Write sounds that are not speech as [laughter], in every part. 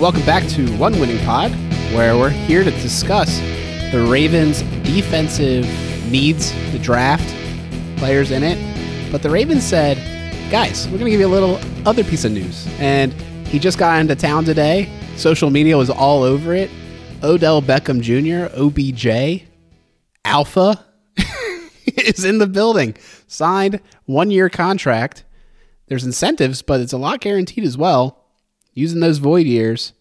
Welcome back to One Winning Pod, where we're here to discuss the Ravens' defensive needs, the draft, players in it. But the Ravens said, guys, we're going to give you a little other piece of news. And he just got into town today. Social media was all over it. Odell Beckham Jr., OBJ, Alpha, [laughs] is in the building. Signed one year contract. There's incentives, but it's a lot guaranteed as well using those void years.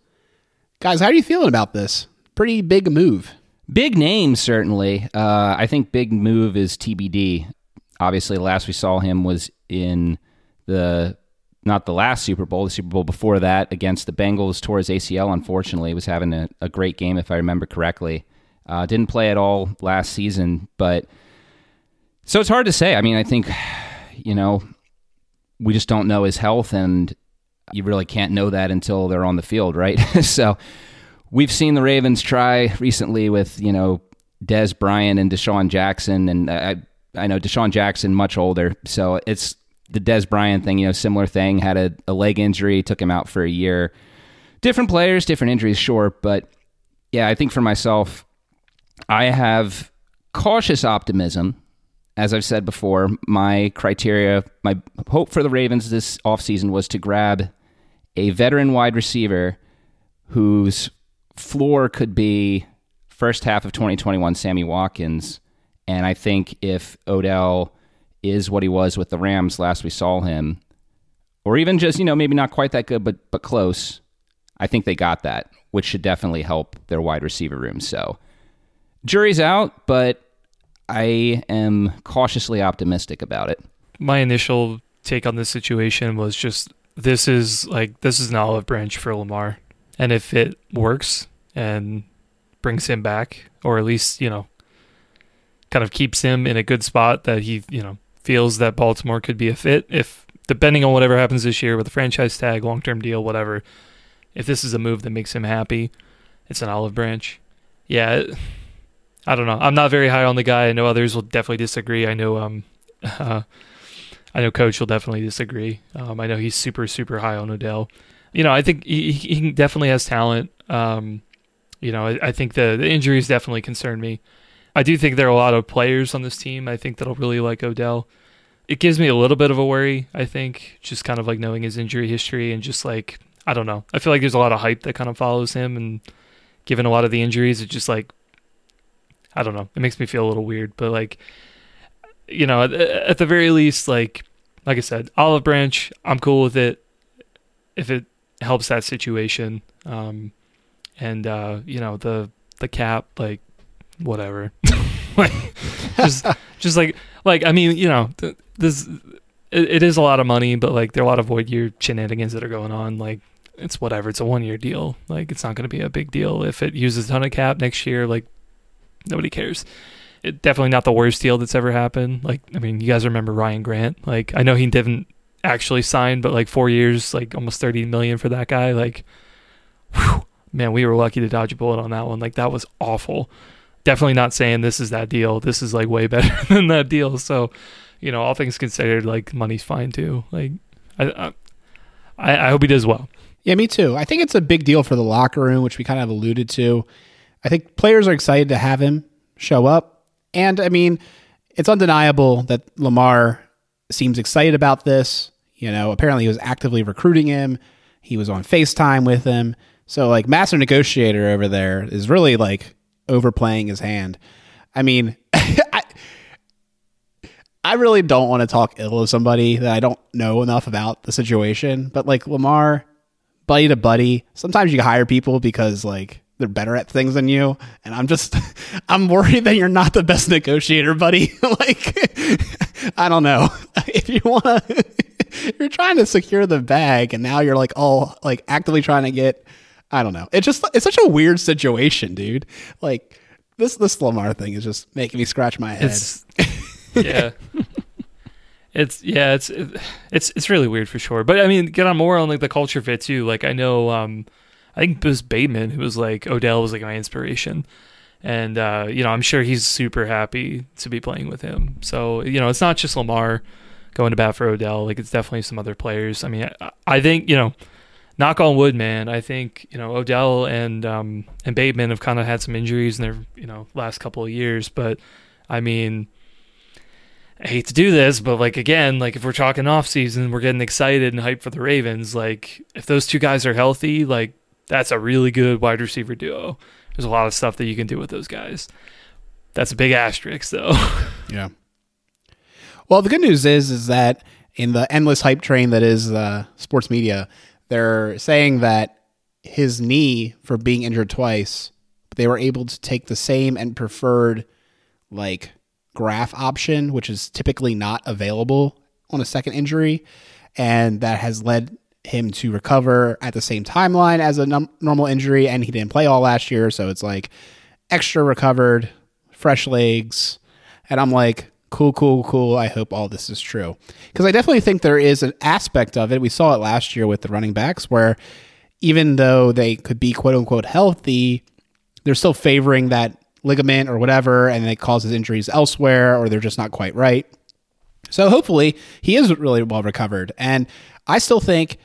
Guys, how are you feeling about this? Pretty big move. Big name, certainly. Uh, I think big move is TBD. Obviously, the last we saw him was in the not the last Super Bowl, the Super Bowl before that against the Bengals. Tore his ACL. Unfortunately, he was having a, a, great game if I remember correctly. Uh, didn't play at all last season, but so it's hard to say. I mean, I think [sighs] you know we just don't know his health, and you really can't know that until they're on the field, right? [laughs] so we've seen the Ravens try recently with you know Dez Bryant and DeSean Jackson, and I I know DeSean Jackson much older, so it's the Dez Bryant thing. You know, similar thing. Had a, a leg injury, took him out for a year. Different players, different injuries, sure, but yeah, I think for myself, I have cautious optimism. As I've said before, my criteria, my hope for the Ravens this offseason was to grab a veteran wide receiver whose floor could be first half of 2021 Sammy Watkins. And I think if Odell is what he was with the Rams last we saw him, or even just, you know, maybe not quite that good, but but close, I think they got that, which should definitely help their wide receiver room. So jury's out, but I am cautiously optimistic about it. My initial take on this situation was just this is like this is an olive branch for Lamar. And if it works and brings him back, or at least, you know, kind of keeps him in a good spot that he, you know, feels that Baltimore could be a fit, if depending on whatever happens this year with the franchise tag, long term deal, whatever, if this is a move that makes him happy, it's an olive branch. Yeah, I don't know. I'm not very high on the guy. I know others will definitely disagree. I know um uh, I know Coach will definitely disagree. Um, I know he's super super high on Odell you know, I think he, he definitely has talent. Um, you know, I, I think the, the injuries definitely concern me. I do think there are a lot of players on this team. I think that'll really like Odell. It gives me a little bit of a worry. I think just kind of like knowing his injury history and just like I don't know. I feel like there's a lot of hype that kind of follows him, and given a lot of the injuries, it just like I don't know. It makes me feel a little weird, but like you know, at, the very least, like like I said, olive branch. I'm cool with it. If it helps that situation. Um, and uh, you know the the cap, like whatever, [laughs] like just just like like I mean you know th- this it, it is a lot of money, but like there are a lot of void year shenanigans that are going on. Like it's whatever. It's a one year deal. Like it's not going to be a big deal if it uses a ton of cap next year. Like nobody cares. It definitely not the worst deal that's ever happened. Like I mean, you guys remember Ryan Grant? Like I know he didn't actually sign, but like four years, like almost 30 million for that guy. Like, whew, man, we were lucky to dodge a bullet on that one. Like, that was awful. Definitely not saying this is that deal. This is like way [laughs] better [laughs] than that deal. So, you know, all things considered, like money's fine too. Like, I, I, I hope he does well. Yeah, me too. I think it's a big deal for the locker room, which we kind of alluded to. I think players are excited to have him show up. And I mean, it's undeniable that Lamar seems excited about this. You know, apparently he was actively recruiting him. He was on FaceTime with him. So like master negotiator over there is really like overplaying his hand. I mean, [laughs] I I really don't want to talk ill of somebody that I don't know enough about the situation, but like Lamar, buddy to buddy, sometimes you hire people because like they're better at things than you, and I'm just [laughs] I'm worried that you're not the best negotiator, buddy. [laughs] like [laughs] I don't know. If you want to you're trying to secure the bag, and now you're like all like actively trying to get. I don't know. It's just it's such a weird situation, dude. Like this this Lamar thing is just making me scratch my head. It's, yeah. it's yeah, it's it's it's really weird for sure. But I mean, get on more on like the culture fit too. Like I know, um, I think it was Bateman who was like Odell was like my inspiration, and uh, you know I'm sure he's super happy to be playing with him. So you know it's not just Lamar going to bat for Odell. Like it's definitely some other players. I mean, I, I think you know knock on wood, man. I think you know Odell and um, and Bateman have kind of had some injuries in their you know last couple of years, but I mean, I hate to do this, but like again, like if we're talking off season, we're getting excited and hyped for the Ravens. Like if those two guys are healthy, like that's a really good wide receiver duo. There's a lot of stuff that you can do with those guys. That's a big asterisk, though. [laughs] Yeah. Well, the good news is is that in the endless hype train that is uh, sports media, they're saying that his knee for being injured twice, they were able to take the same and preferred like graph option, which is typically not available on a second injury, and that has led him to recover at the same timeline as a num- normal injury, and he didn't play all last year, so it's like extra recovered, fresh legs, and I'm like, cool, cool, cool. I hope all this is true because I definitely think there is an aspect of it. We saw it last year with the running backs where even though they could be quote unquote healthy, they're still favoring that ligament or whatever, and it causes injuries elsewhere, or they're just not quite right. So hopefully he is really well recovered. And I still think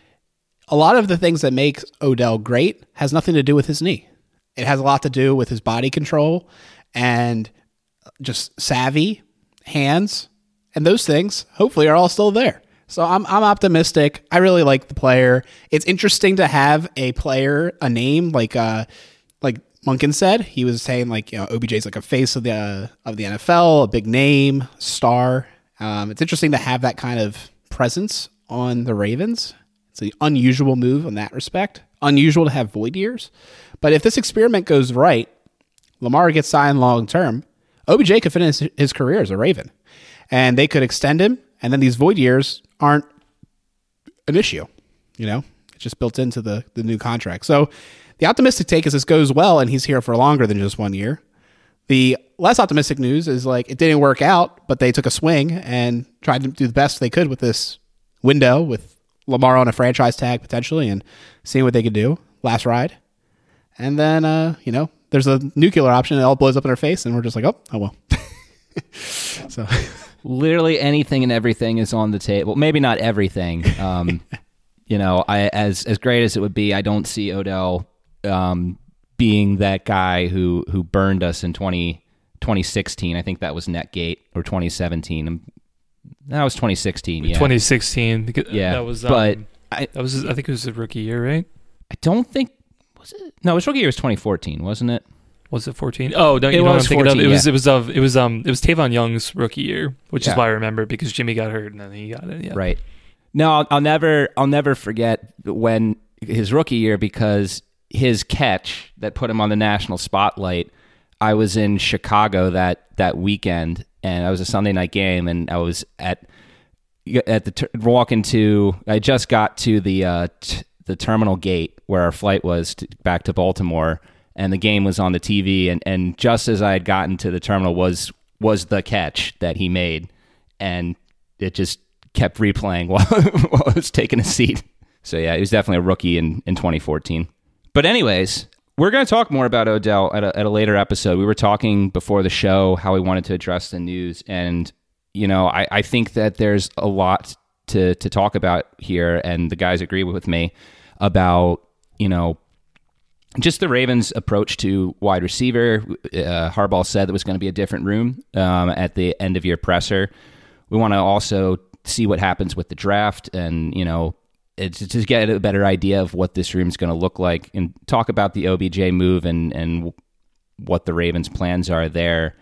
a lot of the things that make Odell great has nothing to do with his knee. It has a lot to do with his body control and just savvy, hands, and those things hopefully are all still there. So I'm I'm optimistic. I really like the player. It's interesting to have a player, a name like uh like Monken said. He was saying like you know OBJ is like a face of the uh, of the NFL, a big name, star. Um, it's interesting to have that kind of presence on the Ravens. It's an unusual move in that respect. Unusual to have void years, but if this experiment goes right, Lamar gets signed long term. OBJ could finish his career as a Raven, and they could extend him, and then these void years aren't an issue. You know, it's just built into the the new contract. So the optimistic take is this goes well, and he's here for longer than just one year. The less optimistic news is like it didn't work out, but they took a swing and tried to do the best they could with this window with Lamar on a franchise tag potentially and seeing what they could do. Last ride. And then, uh, you know, there's a nuclear option. It all blows up in our face, and we're just like, oh, oh well. [laughs] so, literally anything and everything is on the table. Well, maybe not everything. Um, [laughs] you know, I as as great as it would be, I don't see Odell um, being that guy who who burned us in 20, 2016. I think that was Netgate or 2017. That was 2016. Yeah, 2016. because Yeah, that was. Um, but I, that was. I think it was his rookie year, right? I don't think was it. No, his rookie year was 2014, wasn't it? Was it 14? Oh, no, you It know what I'm was thinking 14, of. It was yeah. it was of it was um it was Tavon Young's rookie year, which Yeah. is why I remember because Jimmy got hurt and then he got it. Yeah. Right. No, I'll, I'll never I'll never forget when his rookie year because his catch that put him on the national spotlight. I was in Chicago that that weekend, and I was a Sunday night game, and I was at at the ter- walking to. I just got to the uh, t- the terminal gate where our flight was to, back to Baltimore, and the game was on the TV, and and just as I had gotten to the terminal was was the catch that he made, and it just kept replaying [laughs] while, while I was taking a seat. So yeah, he was definitely a rookie in, in 2014. But anyways, we're going to talk more about Odell at a, at a later episode. We were talking before the show how we wanted to address the news, and you know, I, I think that there's a lot to to talk about here, and the guys agree with me about you know just the Ravens' approach to wide receiver. Uh, Harbaugh said there was going to be a different room um, at the end of year presser. We want to also see what happens with the draft, and you know, it's to get a better idea of what this room is going to look like, and talk about the OBJ move and and what the Ravens' plans are there.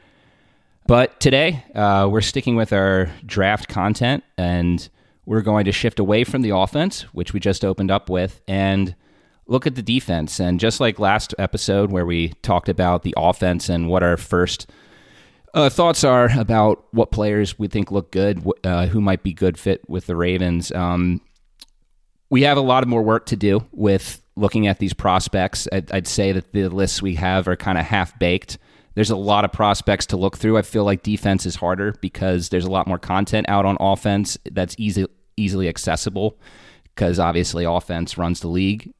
But today, uh, we're sticking with our draft content, and we're going to shift away from the offense, which we just opened up with, and look at the defense. And just like last episode, where we talked about the offense and what our first uh, thoughts are about what players we think look good, uh, who might be good fit with the Ravens. Um, we have a lot of more work to do with looking at these prospects. I'd, I'd say that the lists we have are kind of half baked. There's a lot of prospects to look through. I feel like defense is harder because there's a lot more content out on offense that's easy, easily accessible because obviously offense runs the league.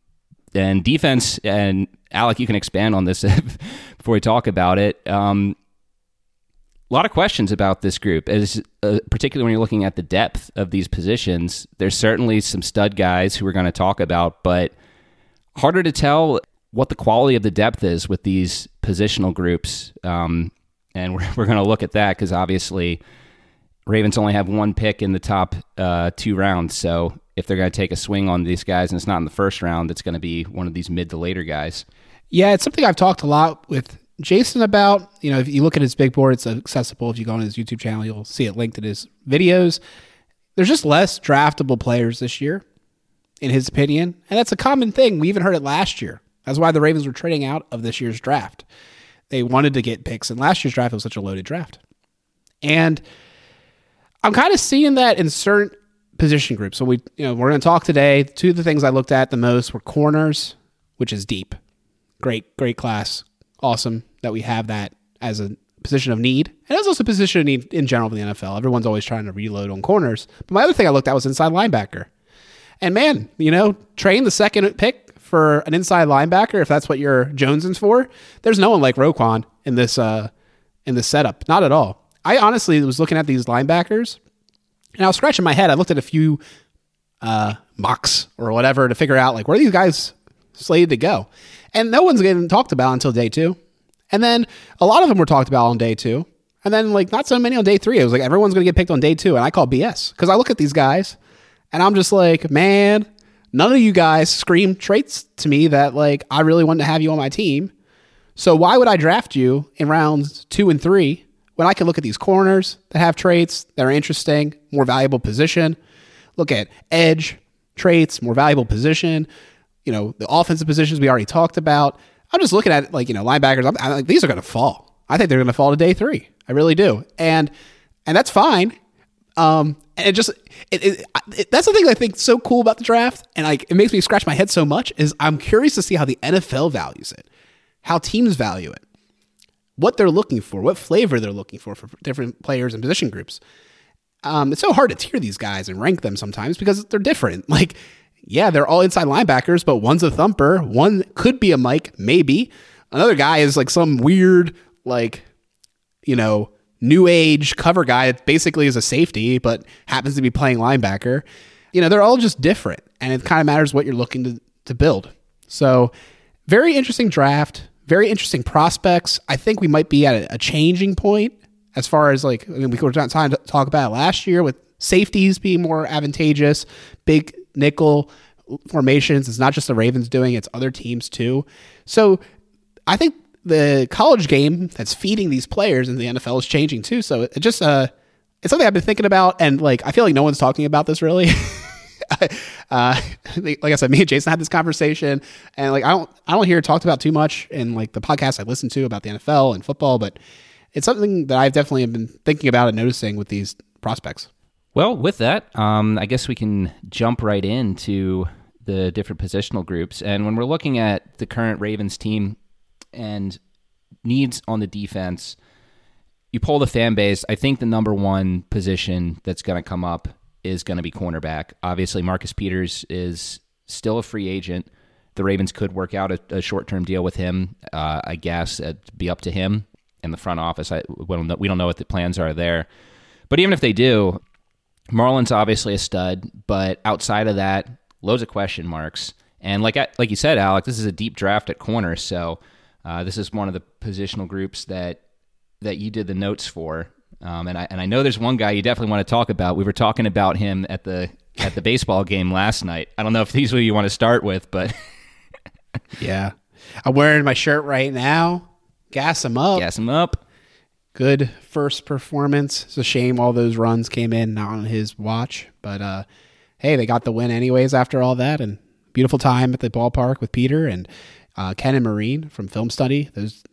And defense, and Alec, you can expand on this [laughs] before we talk about it. Um, a lot of questions about this group, as uh, particularly when you're looking at the depth of these positions. There's certainly some stud guys who we're going to talk about, but harder to tell what the quality of the depth is with these positional groups. Um, and we're, [laughs] we're going to look at that because obviously Ravens only have one pick in the top uh, two rounds. So if they're going to take a swing on these guys and it's not in the first round, it's going to be one of these mid to later guys. Yeah, it's something I've talked a lot with Jason about, you know, if you look at his big board, it's accessible. If you go on his YouTube channel, you'll see it linked in his videos. There's just less draftable players this year, in his opinion. And that's a common thing. We even heard it last year. That's why the Ravens were trading out of this year's draft. They wanted to get picks, and last year's draft it was such a loaded draft. And I'm kind of seeing that in certain position groups. So we, you know, we're going to talk today. Two of the things I looked at the most were corners, which is deep. Great, great class awesome that we have that as a position of need. And it's also a position of need in general for the NFL. Everyone's always trying to reload on corners. But my other thing I looked at was inside linebacker. And man, you know, train the second pick for an inside linebacker if that's what you're jonesing for. There's no one like Roquan in this uh in this setup. Not at all. I honestly was looking at these linebackers and I was scratching my head. I looked at a few uh mocks or whatever to figure out like where are these guys slated to go. And no one's getting talked about until day two. And then a lot of them were talked about on day two. And then like not so many on day three. It was like everyone's gonna get picked on day two. And I call BS. Because I look at these guys and I'm just like, man, none of you guys scream traits to me that like I really want to have you on my team. So why would I draft you in rounds two and three when I can look at these corners that have traits that are interesting, more valuable position? Look at edge traits, more valuable position you know, the offensive positions we already talked about. I'm just looking at it like, you know, linebackers. I'm, I'm like, these are going to fall. I think they're going to fall to day three. I really do. And, and that's fine. Um, and it just, it, it, it, that's the thing I think so cool about the draft. And like, it makes me scratch my head so much is I'm curious to see how the NFL values it, how teams value it, what they're looking for, what flavor they're looking for for different players and position groups. Um, it's so hard to tier these guys and rank them sometimes because they're different. [laughs] Like yeah, they're all inside linebackers, but one's a thumper. One could be a Mike, maybe. Another guy is like some weird, like, you know, new age cover guy that basically is a safety, but happens to be playing linebacker. You know, they're all just different, and it kind of matters what you're looking to, to build. So, very interesting draft, very interesting prospects. I think we might be at a, a changing point as far as like, I mean, we were to talk about last year with safeties being more advantageous, big nickel formations. It's not just the Ravens doing it's other teams too. So I think the college game that's feeding these players in the NFL is changing too. So it just uh it's something I've been thinking about and like I feel like no one's talking about this really. [laughs] uh, like I said, me and Jason had this conversation, and like I don't, I don't hear it talked about too much in like the podcast I listen to about the NFL and football, but it's something that I've definitely been thinking about and noticing with these prospects. Well, with that, um, I guess we can jump right into the different positional groups. And when we're looking at the current Ravens team and needs on the defense, you pull the fan base. I think the number one position that's going to come up is going to be cornerback. Obviously, Marcus Peters is still a free agent. The Ravens could work out a, a short term deal with him. Uh, I guess it'd be up to him in the front office. I, we, don't know, we don't know what the plans are there. But even if they do, Marlon's obviously a stud, but outside of that, loads of question marks. And like I, like you said, Alec, this is a deep draft at corner, so uh, this is one of the positional groups that that you did the notes for. Um, and I and I know there's one guy you definitely want to talk about. We were talking about him at the at the baseball game last night. I don't know if these are you want to start with, but [laughs] yeah, I'm wearing my shirt right now. Gas him up. Gas him up good first performance. It's a shame all those runs came in not on his watch, but uh, hey, they got the win anyways after all that, and beautiful time at the ballpark with Peter and uh, Ken and Marine from Film Study. Those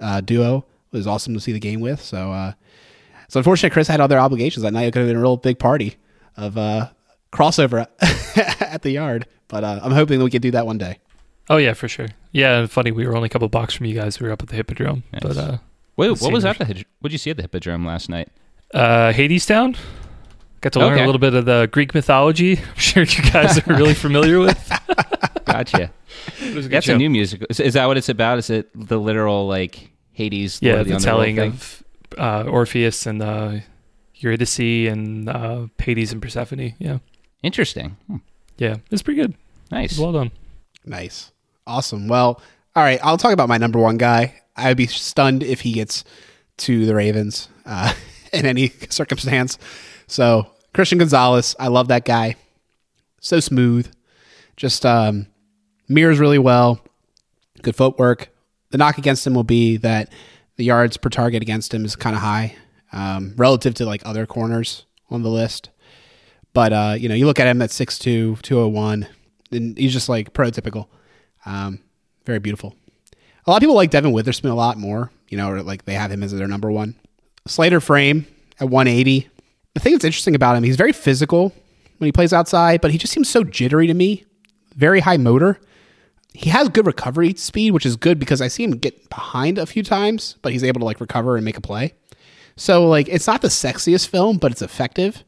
uh, duo was awesome to see the game with. So, uh, so unfortunately, Chris had other obligations that night. It could have been a real big party of uh, crossover [laughs] at the yard, but uh, I'm hoping we can do that one day. Oh yeah, for sure. Yeah, funny. We were only a couple blocks from you guys. We were up at the Hippodrome, nice. but uh, Wait, what was that? What did you see at the Hippodrome last night? Uh, Hadestown. Got to learn okay. a little bit of the Greek mythology. [laughs] I'm sure you guys are really familiar with. [laughs] [laughs] gotcha. That's show. a new musical. Is, is, that what it's about? Is it the literal like Hades? Yeah, the, the telling of uh, Orpheus and uh, Eurydice and uh, Hades and Persephone. Yeah, Interesting. Hmm. yeah, it's pretty good. Nice. Well done. Nice. Awesome. Well, all right. I'll talk about my number one guy. I would be stunned if he gets to the Ravens uh, [laughs] in any circumstance. So, Christian Gonzalez, I love that guy. So smooth. Just um, mirrors really well. Good footwork. The knock against him will be that the yards per target against him is kind of high um, relative to like other corners on the list. But uh, you know, you look at him at 6'2", 201, and he's just like prototypical. Um, very beautiful. A lot of people like Devon Witherspoon a lot more, you know, or like they have him as their number one. Slater frame at 180. The thing that's interesting about him, he's very physical when he plays outside, but he just seems so jittery to me. Very high motor. He has good recovery speed, which is good because I see him get behind a few times, but he's able to like recover and make a play. So like it's not the sexiest film, but it's effective,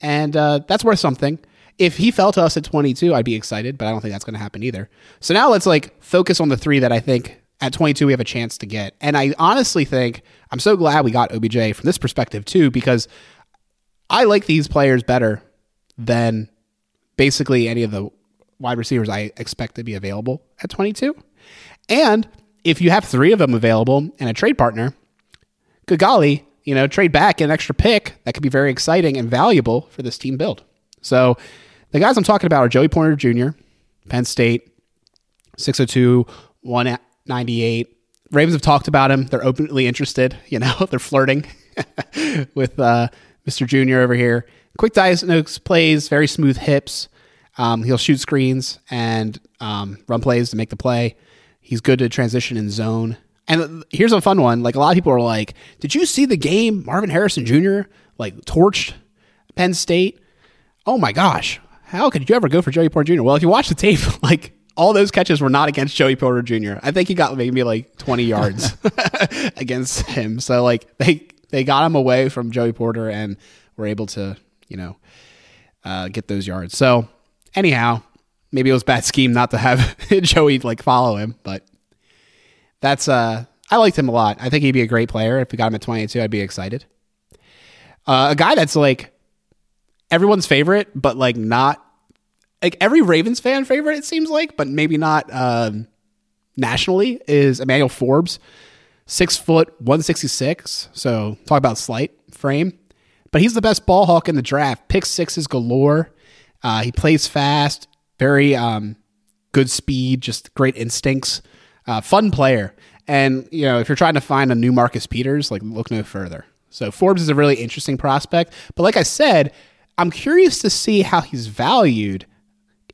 and uh, that's worth something. If he fell to us at 22, I'd be excited, but I don't think that's going to happen either. So now let's like focus on the three that I think at 22 we have a chance to get. And I honestly think I'm so glad we got OBJ from this perspective too, because I like these players better than basically any of the wide receivers I expect to be available at 22. And if you have three of them available and a trade partner, good golly, you know, trade back an extra pick that could be very exciting and valuable for this team build. So the guys I'm talking about are Joey Porter Jr., Penn State, 602, 198. Ravens have talked about him. They're openly interested. [laughs] You know, they're flirting [laughs] with uh, Mr. Jr. over here. Quick diagnose plays, very smooth hips. Um, he'll shoot screens and um, run plays to make the play. He's good to transition in zone. And here's a fun one. Like a lot of people are like, "Did you see the game Marvin Harrison Jr. like torched Penn State?" Oh my gosh, how could you ever go for Joey Porter Jr.? Well, if you watch the tape, [laughs] like all those catches were not against Joey Porter Jr. I think he got maybe like 20 yards [laughs] [laughs] against him. So like they they got him away from Joey Porter and were able to you know uh, get those yards. So anyhow, maybe it was bad scheme not to have [laughs] Joey like follow him, but that's uh I liked him a lot. I think he'd be a great player. If we got him at 22, I'd be excited. Uh, a guy that's like everyone's favorite, but like not like every Ravens fan favorite, it seems like, but maybe not um, nationally, is Emmanuel Forbes. Six foot, 166. So talk about slight frame. But he's the best ball hawk in the draft. Pick sixes galore. Uh, he plays fast, very um, good speed, just great instincts. Uh, fun player. And, you know, if you're trying to find a new Marcus Peters, like look no further. So Forbes is a really interesting prospect. But like I said, I'm curious to see how he's valued.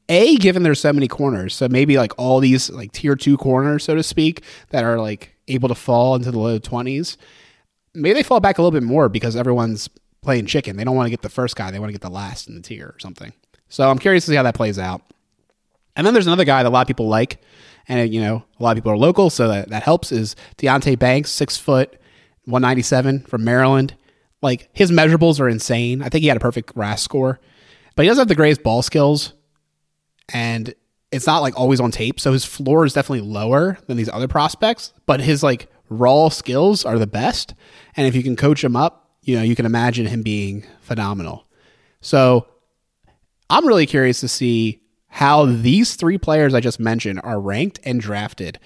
A, given there's so many corners, so maybe like all these like tier two corners, so to speak, that are like able to fall into the low 20s, maybe they fall back a little bit more because everyone's playing chicken. They don't want to get the first guy, they want to get the last in the tier or something. So I'm curious to see how that plays out. And then there's another guy that a lot of people like, and you know a lot of people are local, so that, that helps. Is Deonte Banks, six foot, 197 from Maryland. Like his measurables are insane. I think he had a perfect RAS score, but he doesn't have the greatest ball skills, and it's not like always on tape. So his floor is definitely lower than these other prospects, but his like raw skills are the best. And if you can coach him up, you know you can imagine him being phenomenal. So I'm really curious to see how these three players I just mentioned are ranked and drafted.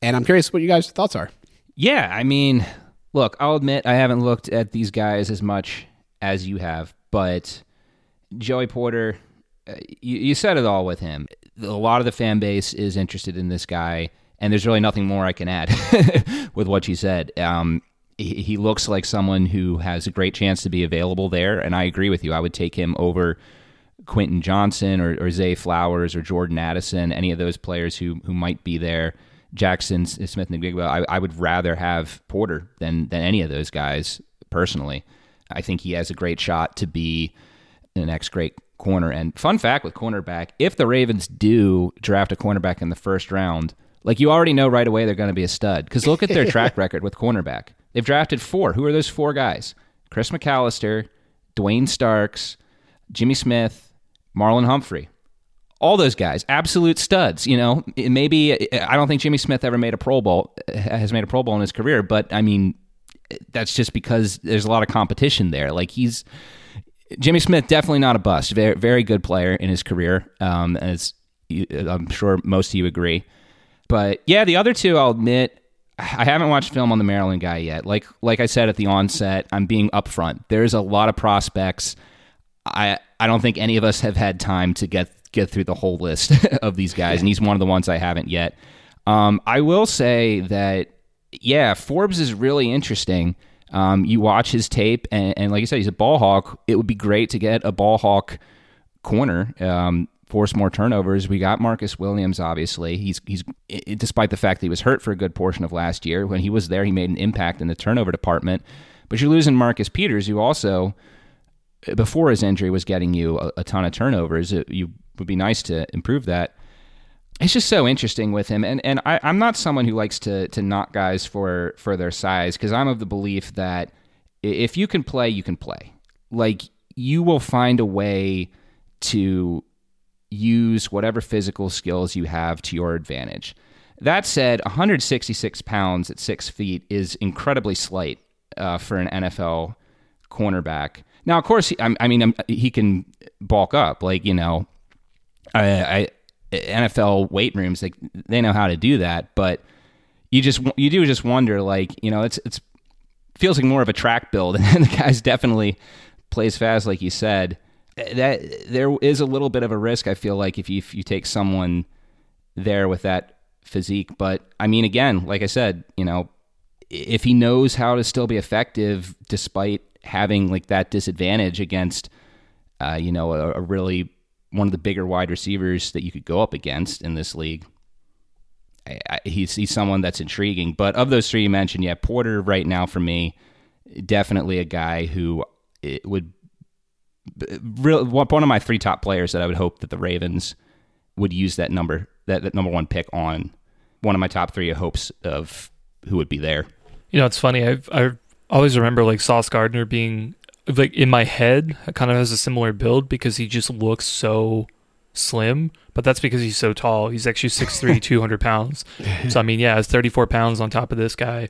And I'm curious what you guys' thoughts are. Yeah, I mean, look, I'll admit I haven't looked at these guys as much as you have, but Joey Porter, you, you said it all with him. A lot of the fan base is interested in this guy, and there's really nothing more I can add [laughs] with what you said. Um, he, he looks like someone who has a great chance to be available there, and I agree with you. I would take him over Quentin Johnston or, or Zay Flowers or Jordan Addison, any of those players who who might be there. Jaxon Smith and Njigba, I, I would rather have Porter than than any of those guys personally. I think he has a great shot to be the next great corner. And fun fact with cornerback, if the Ravens do draft a cornerback in the first round, like you already know right away they're going to be a stud. Because look at their [laughs] track record with cornerback. They've drafted four. Who are those four guys? Chris McAlister, Duane Starks, Jimmy Smith, Marlon Humphrey. All those guys, absolute studs. You know, maybe I don't think Jimmy Smith ever made a Pro Bowl, has made a Pro Bowl in his career, but I mean, that's just because there's a lot of competition there. Like he's Jimmy Smith, definitely not a bust. Very, very good player in his career, um, as I'm sure most of you agree. But yeah, the other two, I'll admit, I haven't watched film on the Maryland guy yet. Like, like I said at the onset, I'm being upfront. There's a lot of prospects. I, I don't think any of us have had time to get get through the whole list [laughs] of these guys, and he's one of the ones I haven't yet. Um, I will say that yeah, Forbes is really interesting. Um, you watch his tape, and, and, like I said, he's a ball hawk. It would be great to get a ball hawk corner, um, force more turnovers. We got Marcus Williams. Obviously, he's he's despite the fact that he was hurt for a good portion of last year. When he was there, he made an impact in the turnover department. But you're losing Marcus Peters, who also before his injury was getting you a, a ton of turnovers. It, you would be nice to improve that it's just so interesting with him, and and I, am not someone who likes to to knock guys for for their size because I'm of the belief that if you can play, you can play. Like you will find a way to use whatever physical skills you have to your advantage. That said, 166 pounds at six feet is incredibly slight uh, for an NFL cornerback. Now, of course, he, I, I mean, he can bulk up. Like you know, I, I NFL weight rooms, like they know how to do that. But you just you do just wonder, like you know, it's it's feels like more of a track build, [laughs] and the guy's definitely plays fast, like you said. That there is a little bit of a risk. I feel like if you if you take someone there with that physique, but I mean, again, like I said, you know, if he knows how to still be effective despite having like that disadvantage against, uh, you know, a, a really one of the bigger wide receivers that you could go up against in this league. I, I, he's he's someone that's intriguing. But of those three you mentioned, yeah, Porter right now for me, definitely a guy who would real one of my three top players that I would hope that the Ravens would use that number that, that number one pick on. One of my top three hopes of who would be there. You know, it's funny. I I always remember like Sauce Gardner being like in my head it kind of has a similar build because he just looks so slim, but that's because he's so tall. He's actually 6'3", [laughs] 200 pounds. So I mean, yeah, it's 34 pounds on top of this guy.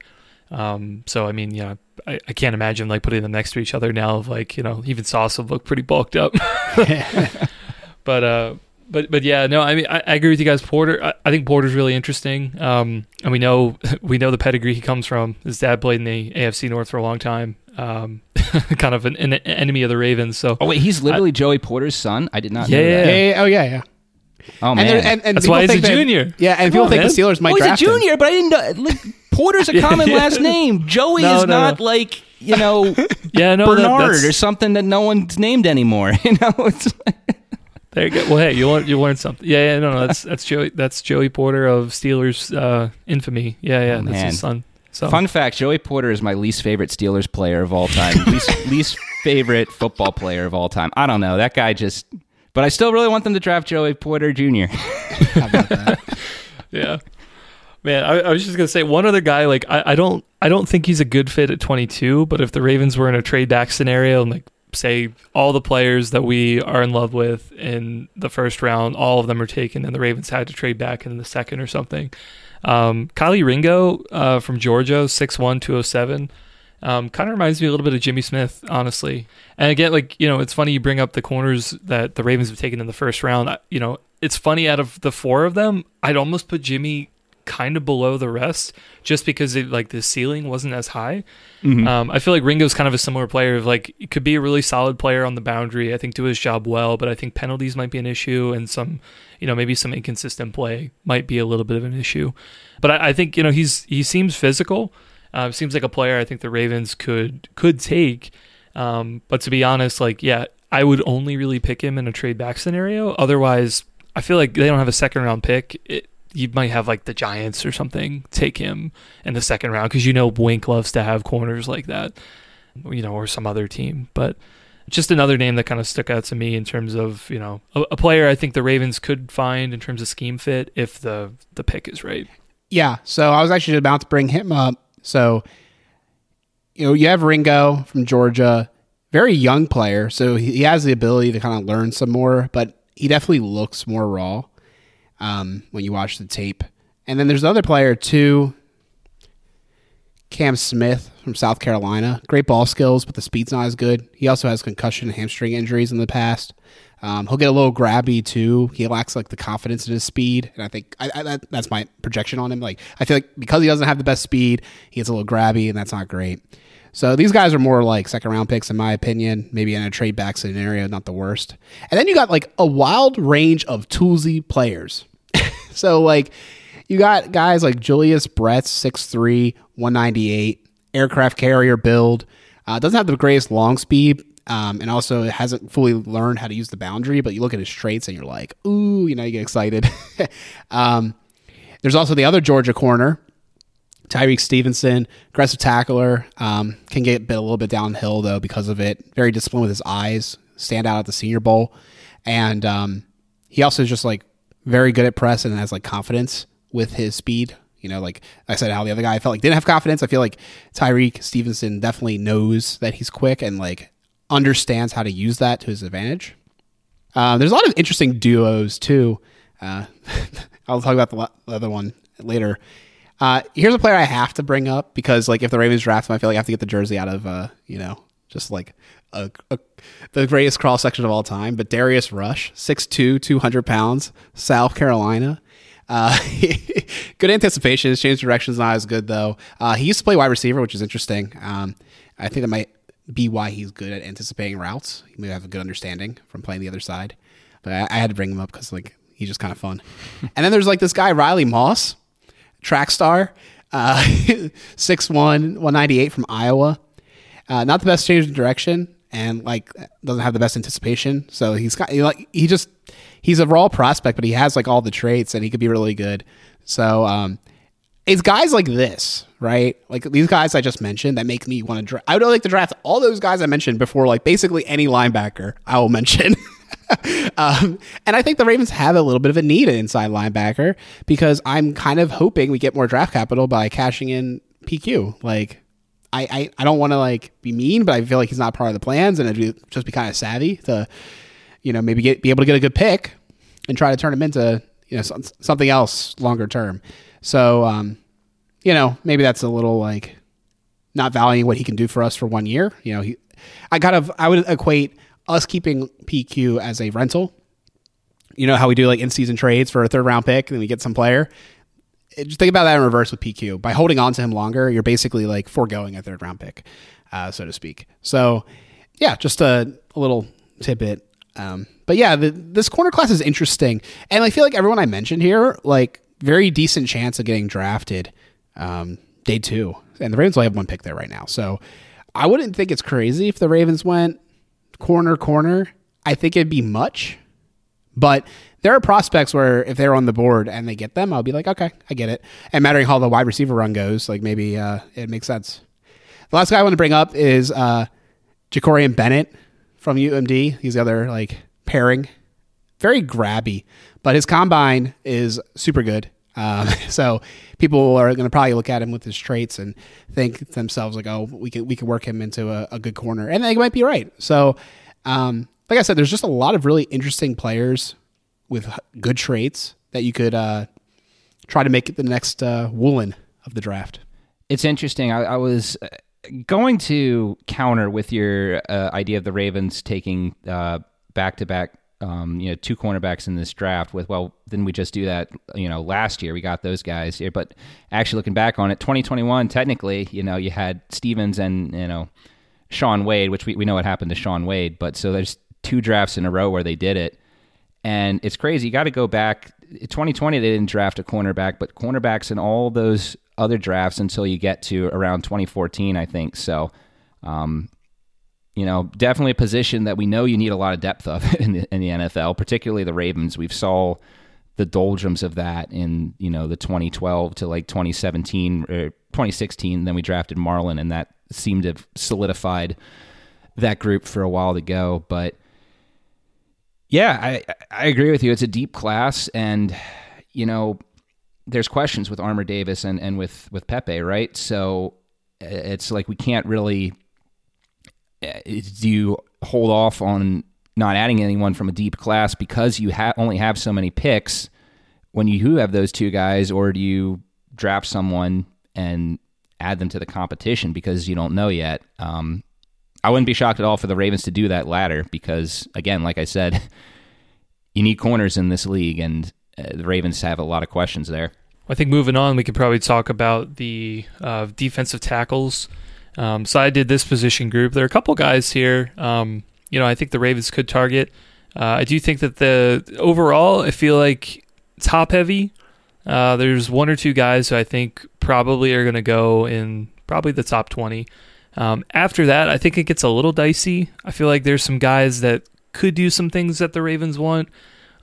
Um, so I mean, yeah, I, I can't imagine like putting them next to each other now. Of like, you know, even Sauce would look pretty bulked up. [laughs] [laughs] but uh, but but yeah, no, I mean, I, I agree with you guys. Porter, I, I, think Porter's really interesting. Um, and we know we know the pedigree he comes from. His dad played in the AFC North for a long time um, [laughs] kind of an, an, enemy of the Ravens. So oh wait, he's literally I, Joey Porter's son. I did not. Yeah, know that. Yeah, yeah, oh yeah, yeah. Oh man, and, and, and that's why he's a junior. That, yeah, and Come people on, think man. the Steelers might. Oh, he's a junior, him. but I didn't know. Like, Porter's a [laughs] common last name. Joey no, is no, not no. like you know, [laughs] yeah, no, Bernard that, or something that no one's named anymore. You know, it's. There you go. Well, hey, you learned you learned something. Yeah, yeah, no, no, that's that's Joey. That's Joey Porter of Steelers uh, infamy. Yeah, yeah, oh, that's his son. So. Fun fact: Joey Porter is my least favorite Steelers player of all time. [laughs] least, least favorite football player of all time. I don't know that guy just, but I still really want them to draft Joey Porter Jr. [laughs] yeah, man. I, I, was just gonna say one other guy. Like I, I don't, I don't think he's a good fit at 22. But if the Ravens were in a trade back scenario and like say all the players that we are in love with in the first round, all of them are taken, and the Ravens had to trade back in the second or something. Um, Kelee Ringo uh, from Georgia, 6'1", 207. Um, kind of reminds me a little bit of Jimmy Smith, honestly. And again, like you know, it's funny you bring up the corners that the Ravens have taken in the first round. You know, it's funny out of the four of them, I'd almost put Jimmy kind of below the rest just because it, like the ceiling wasn't as high. Mm-hmm. Um, I feel like Ringo's kind of a similar player of like could be a really solid player on the boundary. I think do his job well, but I think penalties might be an issue and some you know maybe some inconsistent play might be a little bit of an issue. But I, I think you know he's he seems physical. Uh, seems like a player I think the Ravens could could take. Um, but to be honest, like yeah, I would only really pick him in a trade back scenario. Otherwise, I feel like they don't have a second round pick. It, you might have like the Giants or something take him in the second round because you know Wink loves to have corners like that, you know, or some other team. But just another name that kind of stuck out to me in terms of you know a, a, player I think the Ravens could find in terms of scheme fit if the the pick is right. Yeah, so I was actually about to bring him up. So you know you have Ringo from Georgia, very young player, so he has the ability to kind of learn some more, but he definitely looks more raw um, when you watch the tape. And then there's another player too. Cam Smith from South Carolina. Great ball skills, but the speed's not as good. He also has concussion and hamstring injuries in the past. Um, he'll get a little grabby too. He lacks like the confidence in his speed, and I think I, I, that, that's my projection on him. Like I feel like because he doesn't have the best speed, he gets a little grabby, and that's not great. So these guys are more like second round picks in my opinion. Maybe in a trade back scenario, not the worst. And then you got like a wild range of toolsy players. [laughs] so like you got guys like Julius Brents, 6'3", 198, aircraft carrier build. Uh, doesn't have the greatest long speed, um, and also hasn't fully learned how to use the boundary. But you look at his traits and you're like, ooh, you know, you get excited. [laughs] um, there's also the other Georgia corner, Tyrique Stevenson, aggressive tackler, um, can get a, bit, a little bit downhill though because of it. Very disciplined with his eyes, stand out at the Senior Bowl, and um, he also is just like very good at press and has like confidence with his speed. You know, like I said, how the other guy I felt like didn't have confidence. I feel like Tyrique Stevenson definitely knows that he's quick and like understands how to use that to his advantage. Uh, there's a lot of interesting duos too. Uh, [laughs] I'll talk about the other one later. Uh, here's a player I have to bring up because, like, if the Ravens draft him, I feel like I have to get the jersey out of, uh, you know, just like a, a, the greatest cross section of all time. But Darius Rush, 6'2", 200 pounds, South Carolina. Uh, [laughs] good anticipation. His change of directions not as good though. Uh, he used to play wide receiver, which is interesting. Um, I think that might be why he's good at anticipating routes. He may have a good understanding from playing the other side. But I, I had to bring him up because like he's just kind of fun. [laughs] and then there's like this guy Riley Moss, track star, uh, [laughs] 6'1", 198 from Iowa. Uh, not the best change of direction, and like doesn't have the best anticipation. So he's got he, like he just he's a raw prospect, but he has like all the traits and he could be really good. So um, it's guys like this, right? Like these guys I just mentioned that make me want to draft. I would like to draft all those guys I mentioned before, like basically any linebacker I will mention. [laughs] um, and I think the Ravens have a little bit of a need inside linebacker because I'm kind of hoping we get more draft capital by cashing in PQ. Like, I, I, I don't want to like be mean, but I feel like he's not part of the plans, and it'd just be kind of savvy to, you know, maybe get be able to get a good pick and try to turn him into you know something else longer term. So, um, you know, maybe that's a little like not valuing what he can do for us for one year. You know, he, I kind of I would equate us keeping PQ as a rental. You know how we do like in season trades for a third round pick and we get some player. Just think about that in reverse with PQ. By holding on to him longer, you're basically like foregoing a third round pick, uh, so to speak. So, yeah, just a, a little tidbit. Um, but yeah, the, this corner class is interesting, and I feel like everyone I mentioned here, like very decent chance of getting drafted um, day two, and the Ravens only have one pick there right now. So I wouldn't think it's crazy if the Ravens went corner corner, I think it'd be much. But there are prospects where if they're on the board and they get them, I'll be like, okay, I get it. And mattering how the wide receiver run goes, like maybe uh, it makes sense. The last guy I want to bring up is uh, Jakorian Bennett from UMD. He's the other like pairing, very grabby, but his combine is super good. Um, [laughs] so people are going to probably look at him with his traits and think themselves like, oh, we can we can work him into a, a good corner, and they might be right. So, um, like I said, there's just a lot of really interesting players with good traits that you could uh, try to make it the next uh, Woolen of the draft. It's interesting. I, I was uh, going to counter with your uh, idea of the Ravens taking back to back you know, two cornerbacks in this draft with, well, didn't we just do that, you know, last year? We got those guys here. But actually looking back on it, 2021, technically, you know, you had Stephens and, you know, Shaun Wade, which we, we know what happened to Shaun Wade. But so there's two drafts in a row where they did it. And it's crazy. You got to go back. 2020, they didn't draft a cornerback, but cornerbacks in all those other drafts until you get to around 2014, I think. So, um, you know, definitely a position that we know you need a lot of depth of [laughs] in the, in the NFL, particularly the Ravens. We've saw the doldrums of that in you know the 2012 to like 2017 or 2016. Then we drafted Marlon, and that seemed to have solidified that group for a while to go. But yeah, I I agree with you. It's a deep class, and you know, there's questions with Armour Davis and and with with Pepe, right? So it's like we can't really uh, do you hold off on not adding anyone from a deep class because you ha- only have so many picks when you do have those two guys, or do you draft someone and add them to the competition because you don't know yet. Um, I wouldn't be shocked at all for the Ravens to do that latter because, again, like I said, [laughs] you need corners in this league, and uh, the Ravens have a lot of questions there. I think moving on, we could probably talk about the uh, defensive tackles. Um, so I did this position group. There are a couple guys here. Um, you know, I think the Ravens could target. Uh, I do think that the overall, I feel like top heavy. Uh, there's one or two guys who I think probably are going to go in probably the top 20. Um, after that, I think it gets a little dicey. I feel like there's some guys that could do some things that the Ravens want,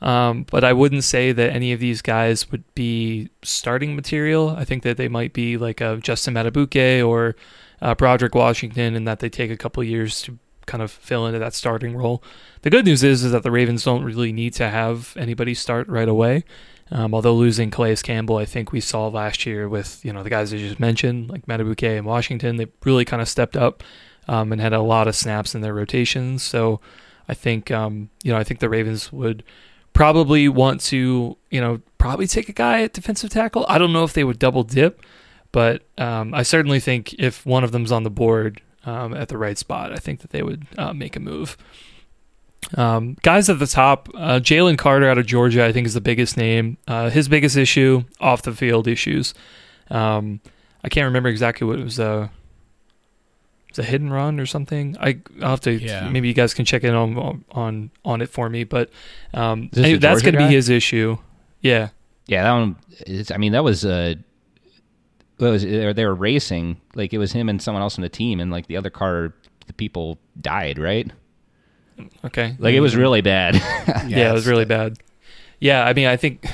um, but I wouldn't say that any of these guys would be starting material. I think that they might be like a Justin Madubuike or uh, Broderick Washington, and that they take a couple years to kind of fill into that starting role. The good news is is that the Ravens don't really need to have anybody start right away. Um, although losing Calais Campbell, I think we saw last year with you know the guys I just mentioned, like Madubuike and Washington, they really kind of stepped up um, and had a lot of snaps in their rotations. So I think um, you know I think the Ravens would probably want to you know probably take a guy at defensive tackle. I don't know if they would double dip, but um, I certainly think if one of them's on the board um, at the right spot, I think that they would uh, make a move. Um, guys at the top, uh, Jalen Carter out of Georgia, I think is the biggest name. Uh, his biggest issue, off the field issues. Um, I can't remember exactly what it was. Uh, it was a hit and run or something. I will have to. Yeah. Maybe you guys can check in on on on it for me. But um, anyway, that's going to be his issue. Yeah, Yeah, that one. Is, I mean, that was uh, what was they were racing like it was him and someone else on the team, and like the other car, the people died, right? Okay. Like it was really bad. [laughs] yeah, it was really bad. Yeah, I mean, I think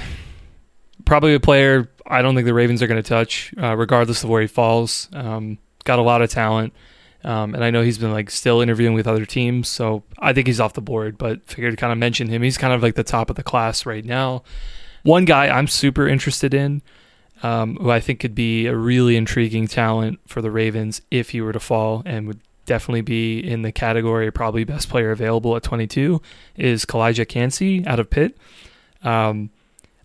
probably a player I don't think the Ravens are going to touch, uh, regardless of where he falls. Um, got a lot of talent, um, and I know he's been like still interviewing with other teams, so I think he's off the board. But figured to kind of mention him. He's kind of like the top of the class right now. One guy I'm super interested in, um, who I think could be a really intriguing talent for the Ravens if he were to fall, and would definitely be in the category probably best player available at 22, is Calijah Kancey out of Pitt. Um,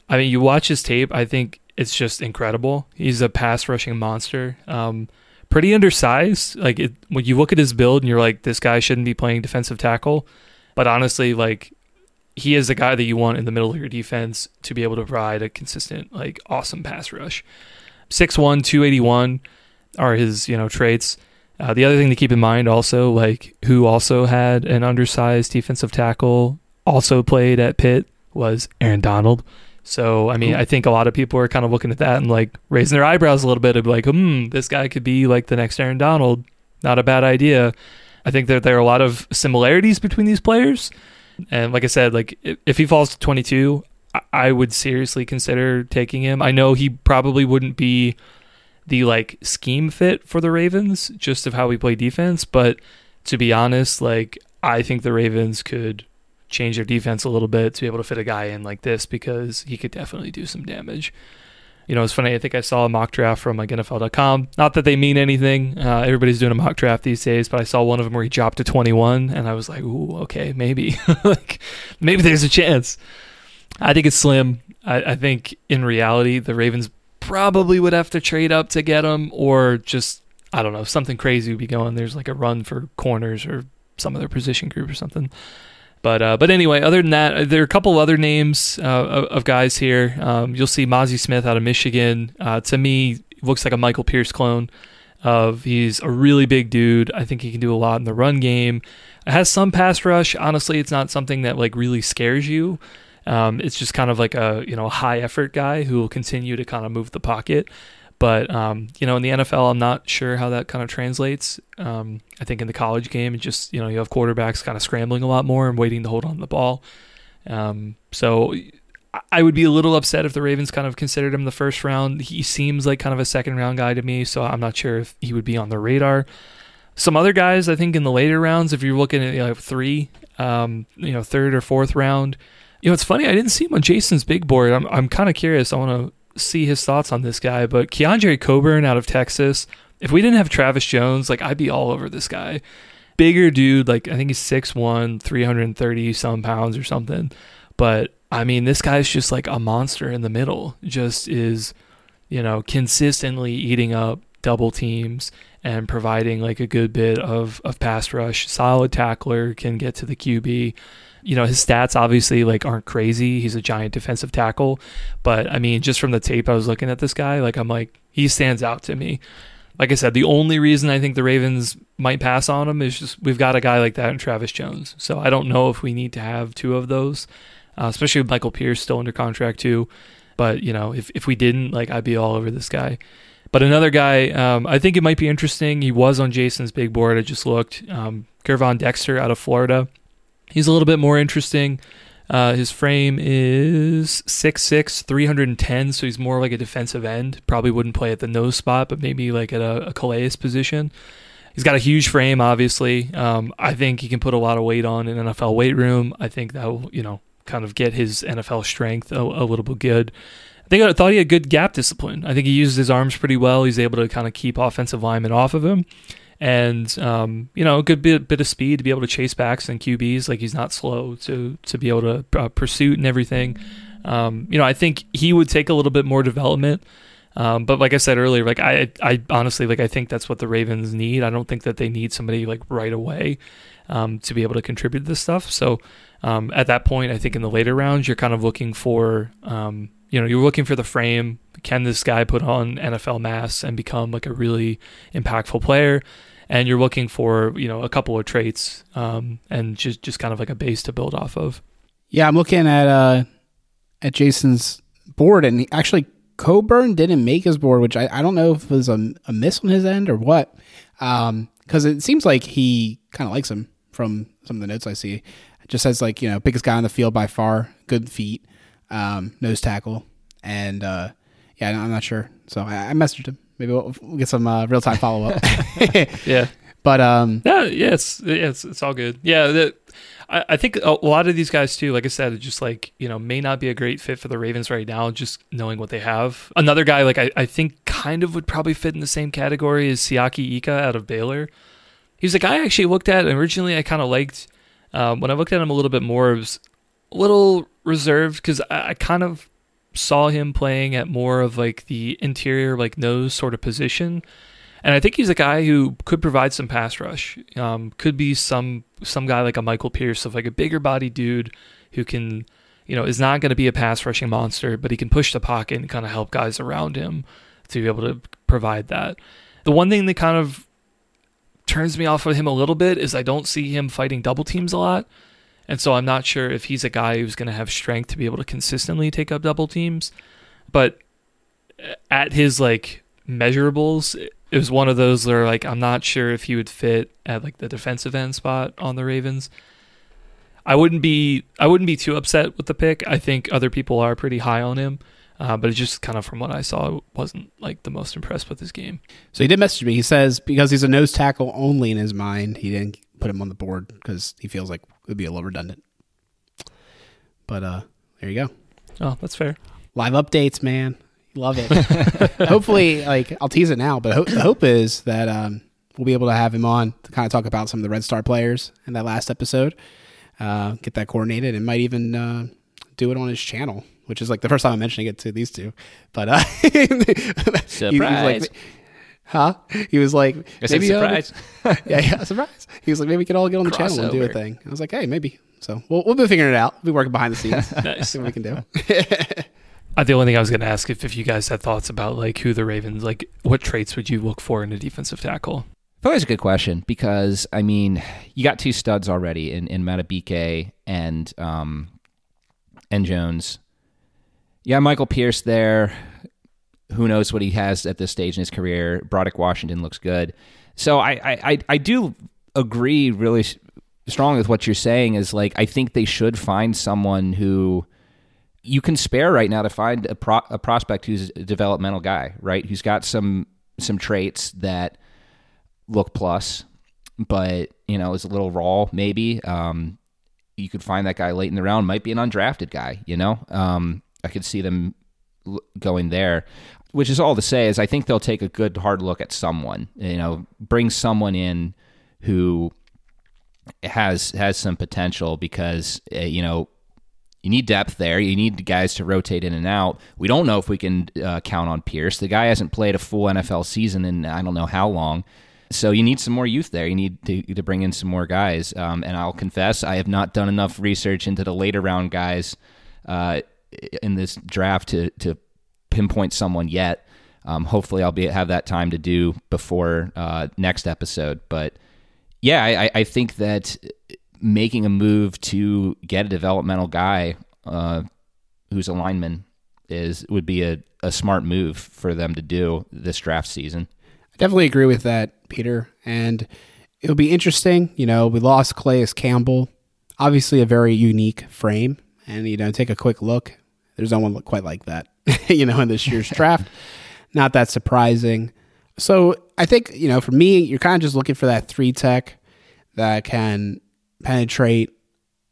I mean, you watch his tape, I think it's just incredible. He's a pass rushing monster. Um, pretty undersized. Like it, when you look at his build and you're like, this guy shouldn't be playing defensive tackle. But honestly, like he is the guy that you want in the middle of your defense to be able to provide a consistent, like awesome pass rush. 6'1", 281 are his, you know, traits. Uh, the other thing to keep in mind also, like who also had an undersized defensive tackle, also played at Pitt, was Aaron Donald. So, I mean, I think a lot of people are kind of looking at that and like raising their eyebrows a little bit of like, hmm, this guy could be like the next Aaron Donald. Not a bad idea. I think that there are a lot of similarities between these players. And like I said, like if, he falls to 22, I, I would seriously consider taking him. I know he probably wouldn't be the like scheme fit for the Ravens just of how we play defense, but to be honest, like I think the Ravens could change their defense a little bit to be able to fit a guy in like this because he could definitely do some damage. You know, it's funny. I think I saw a mock draft from like NFL.com. Not that they mean anything. Uh, everybody's doing a mock draft these days, but I saw one of them where he dropped to 21, and I was like, "Ooh, okay, maybe, [laughs] like, maybe there's a chance." I think it's slim. I, I think in reality, the Ravens probably would have to trade up to get him, or just I don't know, something crazy would be going. There's like a run for corners or some other position group or something. But uh, but anyway, other than that, there are a couple other names uh, of, of guys here. Um, you'll see Mazi Smith out of Michigan. Uh, to me, looks like a Michael Pierce clone. Of he's a really big dude. I think he can do a lot in the run game. It has some pass rush. Honestly, it's not something that like really scares you. Um, it's just kind of like a you know high effort guy who will continue to kind of move the pocket. But um, you know, in the NFL, I'm not sure how that kind of translates. Um, I think in the college game, it just you know you have quarterbacks kind of scrambling a lot more and waiting to hold on to the ball. Um, so I- I would be a little upset if the Ravens kind of considered him the first round. He seems like kind of a second round guy to me, so I'm not sure if he would be on the radar. Some other guys, I think, in the later rounds, if you're looking at you know, three, um, you know, third or fourth round, you know, it's funny. I didn't see him on Jason's big board. I'm I'm kind of curious. I want to see his thoughts on this guy. But Keondre Coburn out of Texas. If we didn't have Travis Jones, like I'd be all over this guy. Bigger dude, like I think he's 6'1", 330 some pounds or something. But I mean, this guy's just like a monster in the middle. Just is, you know, consistently eating up double teams and providing like a good bit of of pass rush. Solid tackler can get to the QB. You know, his stats obviously like aren't crazy. He's a giant defensive tackle, but I mean, just from the tape I was looking at this guy, like I'm like he stands out to me. Like I said, the only reason I think the Ravens might pass on him is just we've got a guy like that in Travis Jones. So I don't know if we need to have two of those, uh, especially with Michael Pierce still under contract too. But you know, if if we didn't, like I'd be all over this guy. But another guy, um, I think it might be interesting. He was on Jason's big board. I just looked. Um, Gervon Dexter out of Florida. He's a little bit more interesting. Uh, his frame is 6'6", 310, so he's more like a defensive end. Probably wouldn't play at the nose spot, but maybe like at a, a Calais position. He's got a huge frame, obviously. Um, I think he can put a lot of weight on an NFL weight room. I think that will, you know, kind of get his NFL strength a, a little bit good. I think I thought he had good gap discipline. I think he uses his arms pretty well. He's able to kind of keep offensive linemen off of him, and um, you know, a good bit bit of speed to be able to chase backs and QBs. Like he's not slow to to be able to uh, pursuit and everything. Um, you know, I think he would take a little bit more development. Um, but like I said earlier, like I, I honestly like I think that's what the Ravens need. I don't think that they need somebody like right away um, to be able to contribute to this stuff. So um, at that point, I think in the later rounds, you're kind of looking for, um, you know, you're looking for the frame. Can this guy put on NFL mass and become like a really impactful player? And you're looking for, you know, a couple of traits um, and just just kind of like a base to build off of. Yeah, I'm looking at uh, at Jason's board, and he, actually Coburn didn't make his board, which I, I don't know if was a, a miss on his end or what, because um, it seems like he kind of likes him from some of the notes I see just says like you know biggest guy on the field by far, good feet, um, nose tackle, and uh, yeah, I'm not sure. So I, I messaged him. Maybe we'll, we'll get some uh, real time follow up. [laughs] [laughs] yeah, but um, yeah, yeah, it's yeah, it's, it's all good. Yeah, the, I, I think a lot of these guys too, like I said, just like you know, may not be a great fit for the Ravens right now. Just knowing what they have. Another guy like I, I think kind of would probably fit in the same category as Siaki Ika out of Baylor. He's a guy I actually looked at originally. I kind of liked um, when I looked at him a little bit more, was little reserved because I, I kind of saw him playing at more of like the interior, like nose sort of position. And I think he's a guy who could provide some pass rush. Um, could be some some guy like a Michael Pierce, of like a bigger body dude who can, you know, is not going to be a pass rushing monster, but he can push the pocket and kind of help guys around him to be able to provide that. The one thing that kind of turns me off of him a little bit is I don't see him fighting double teams a lot. And so I'm not sure if he's a guy who's going to have strength to be able to consistently take up double teams. But at his like measurables, it was one of those where like I'm not sure if he would fit at like the defensive end spot on the Ravens. I wouldn't be I wouldn't be too upset with the pick. I think other people are pretty high on him. Uh, but it just kind of from what I saw, wasn't like the most impressed with his game. So he did message me. He says because he's a nose tackle only in his mind, he didn't put him on the board because he feels like it would be a little redundant. But uh, there you go. Oh, that's fair. Live updates, man. Love it. [laughs] Hopefully, like I'll tease it now, but ho- the hope is that um, we'll be able to have him on to kind of talk about some of the Red Star players in that last episode. Uh, get that coordinated, and might even uh, do it on his channel which is like the first time I'm mentioning it to these two. But uh, [laughs] surprise. He, like, huh? He was like, I maybe uh, surprise. [laughs] yeah, yeah, surprise. He was like, maybe we could all get on the Crossover. channel and do a thing. I was like, hey, maybe. So we'll we'll be figuring it out. We'll be working behind the scenes. [laughs] nice. See what we can do. uh, the only thing I was going to ask if if you guys had thoughts about like who the Ravens like, what traits would you look for in a defensive tackle? Always a good question because I mean, you got two studs already in in Madubuike and um and Jones yeah, Michael Pierce there. Who knows what he has at this stage in his career? Broderick Washington looks good. So I, I, I do agree really strongly with what you're saying is like I think they should find someone who you can spare right now to find a, pro, a prospect who's a developmental guy, right? Who's got some some traits that look plus, but you know is a little raw maybe. Um, you could find that guy late in the round, might be an undrafted guy, you know. Um, I could see them going there. Which is all to say is I think they'll take a good hard look at someone. You know, bring someone in who has has some potential because uh, you know You need depth there. You need guys to rotate in and out. We don't know if we can uh, count on Pierce. The guy hasn't played a full NFL season in I don't know how long. So you need some more youth there. You need to, to bring in some more guys. Um, and I'll confess, I have not done enough research into the later round guys uh, in this draft to to pinpoint someone yet. Um, hopefully, I'll be have that time to do before uh, next episode. But yeah, I, I, think that making a move to get a developmental guy uh, who's a lineman is would be a, a smart move for them to do this draft season. I definitely agree with that, Peter. And it'll be interesting. You know, we lost Calais Campbell, obviously a very unique frame. And, you know, take a quick look. There's no one quite like that, [laughs] you know, in this year's draft. Not that surprising. So I think, you know, for me, you're kind of just looking for that three tech that can penetrate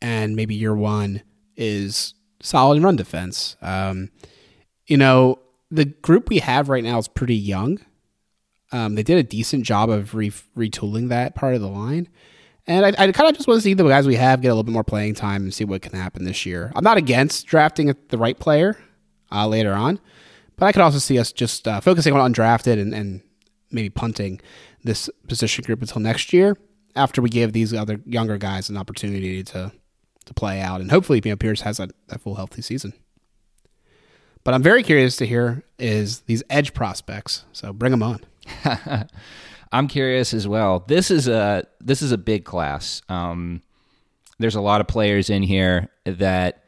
and maybe year one is solid run defense. Um, you know, the group we have right now is pretty young. Um, they did a decent job of re- retooling that part of the line. And I, I kind of just want to see the guys we have get a little bit more playing time and see what can happen this year. I'm not against drafting the right player uh, later on, but I could also see us just uh, focusing on undrafted and, and maybe punting this position group until next year after we give these other younger guys an opportunity to to play out. And hopefully, you know, Pierce has a, a full healthy season. But I'm very curious to hear is these edge prospects. So bring them on. [laughs] I'm curious as well. This is a this is a big class. Um, there's a lot of players in here that,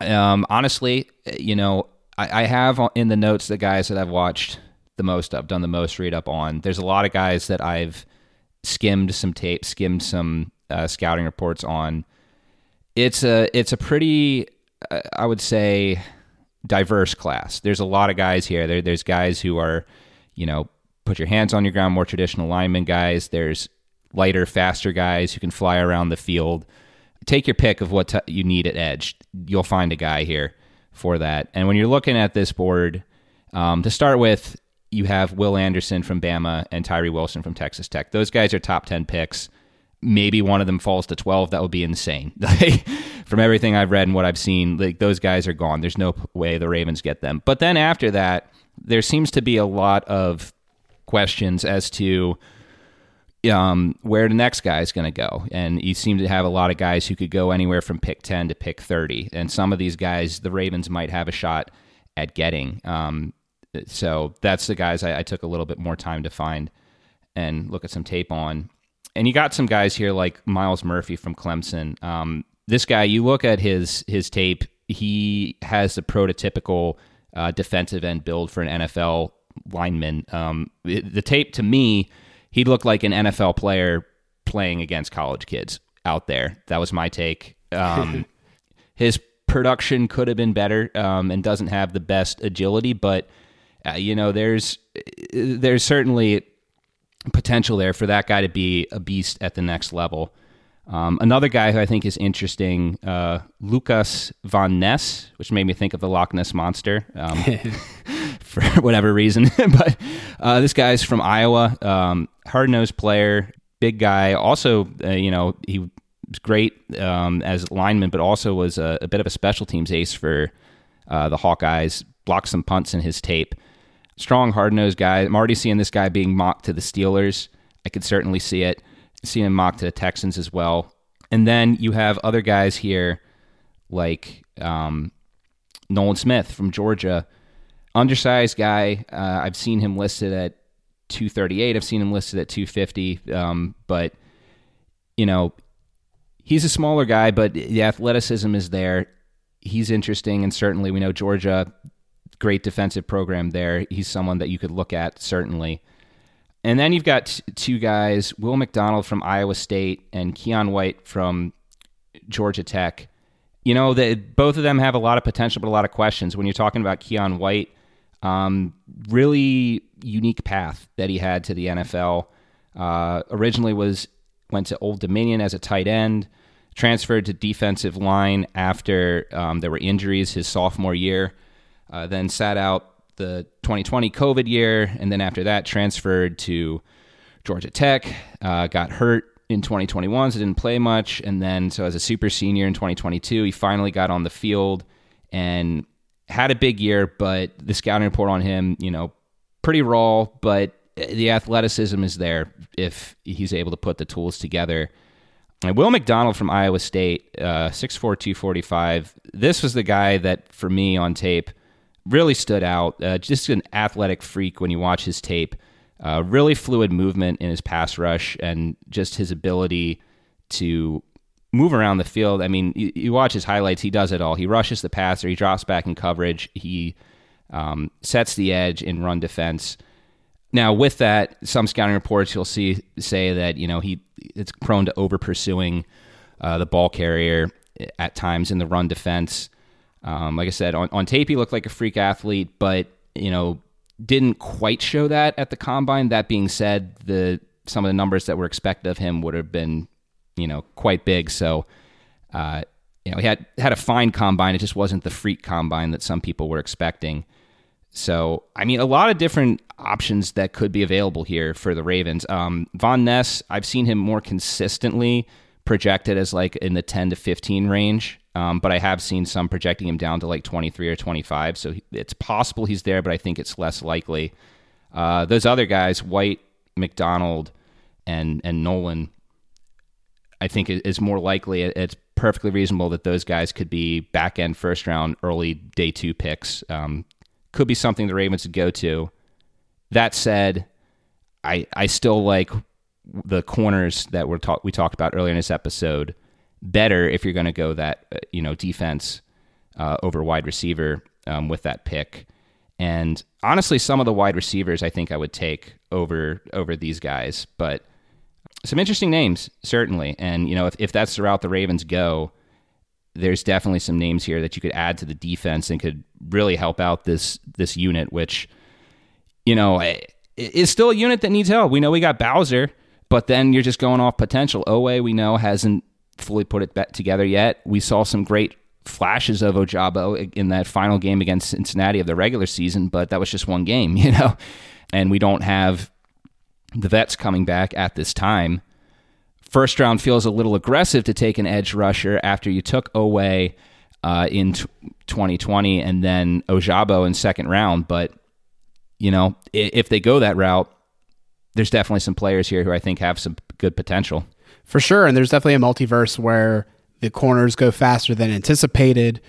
um, honestly, you know, I, I have in the notes the guys that I've watched the most of, done the most read up on. There's a lot of guys that I've skimmed some tape, skimmed some uh, scouting reports on. It's a it's a pretty, uh, I would say, diverse class. There's a lot of guys here. There, there's guys who are, you know, put your hands on your ground, more traditional lineman guys. There's lighter, faster guys who can fly around the field. Take your pick of what t- you need at edge. You'll find a guy here for that. And when you're looking at this board, um, to start with, you have Will Anderson from Bama and Tyree Wilson from Texas Tech. Those guys are top 10 picks. Maybe one of them falls to 12. That would be insane. [laughs] from everything I've read and what I've seen, like those guys are gone. There's no way the Ravens get them. But then after that, there seems to be a lot of questions as to um, where the next guy is going to go. And you seem to have a lot of guys who could go anywhere from pick 10 to pick 30. And some of these guys, the Ravens might have a shot at getting. Um, so that's the guys I, I, took a little bit more time to find and look at some tape on. And you got some guys here like Myles Murphy from Clemson. Um, this guy, you look at his his tape, he has the prototypical uh, defensive end build for an NFL lineman. Um, the tape to me, he looked like an NFL player playing against college kids out there. That was my take. Um, [laughs] his production could have been better um, and doesn't have the best agility, but uh, you know, there's there's certainly potential there for that guy to be a beast at the next level. Um, another guy who I think is interesting, uh, Lukas Van Ness, which made me think of the Loch Ness monster. Um, [laughs] for [laughs] whatever reason. [laughs] but uh, this guy's from Iowa, um, hard nosed player, big guy. Also, uh, you know, he was great um, as lineman, but also was a, a, bit of a special teams ace for uh, the Hawkeyes. Blocked some punts in his tape. Strong, hard nosed guy. I'm already seeing this guy being mocked to the Steelers. I could certainly see it. Seeing him mocked to the Texans as well. And then you have other guys here like um, Nolan Smith from Georgia undersized guy. Uh, I've seen him listed at 238. I've seen him listed at 250. Um, but you know, he's a smaller guy, but the athleticism is there. He's interesting, and certainly we know Georgia, great defensive program there. He's someone that you could look at certainly. And then you've got two guys, Will McDonald from Iowa State and Keion White from Georgia Tech. You know, that both of them have a lot of potential, but a lot of questions. When you're talking about Keion White, um, really unique path that he had to the NFL. Uh, originally was went to Old Dominion as a tight end, transferred to defensive line after um, there were injuries his sophomore year, uh, then sat out the 2020 COVID year, and then after that transferred to Georgia Tech, uh, got hurt in 2021, so didn't play much. And then, so as a super senior in 2022, he finally got on the field and had a big year. But the scouting report on him, you know, pretty raw, but the athleticism is there if he's able to put the tools together. And Will McDonald from Iowa State, uh, 6'4", 245. This was the guy that, for me on tape, really stood out. Uh, just an athletic freak when you watch his tape. Uh, really fluid movement in his pass rush and just his ability to move around the field. I mean, you, you, watch his highlights, he does it all. He rushes the passer, he drops back in coverage, he um, sets the edge in run defense. Now, with that, some scouting reports you'll see say that you know he it's prone to over pursuing uh, the ball carrier at times in the run defense. Um, like I said, on, on tape he looked like a freak athlete, but you know didn't quite show that at the combine. That being said, the some of the numbers that were expected of him would have been, you know, quite big. So, uh, you know, he had had a fine combine. It just wasn't the freak combine that some people were expecting. So, I mean, a lot of different options that could be available here for the Ravens. Um, Van Ness, I've seen him more consistently projected as like in the 10 to 15 range. Um, but I have seen some projecting him down to like 23 or 25. So it's possible he's there, but I think it's less likely. Uh, those other guys, White, McDonald, and and Nolan, I think is more likely. It's perfectly reasonable that those guys could be back end first round, early day two picks. Um, could be something the Ravens would go to. That said, I I still like the corners that we're talk, we talked about earlier in this episode better if you're going to go that uh, you know defense uh, over wide receiver um, with that pick. And honestly, some of the wide receivers I think I would take over over these guys, but some interesting names certainly. And you know, if if that's the route the Ravens go, there's definitely some names here that you could add to the defense and could really help out this this unit, which you know is still a unit that needs help. We know we got Bowser, but then you're just going off potential. Oweh we know hasn't fully put it together yet. We saw some great flashes of Ojabo in that final game against Cincinnati of the regular season, but that was just one game, [laughs] you know. And we don't have the vets coming back at this time. First round feels a little aggressive to take an edge rusher after you took Oweh uh, in t- 2020 and then Ojabo in second round. But, you know, if they go that route, there's definitely some players here who I think have some good potential. For sure. And there's definitely a multiverse where the corners go faster than anticipated.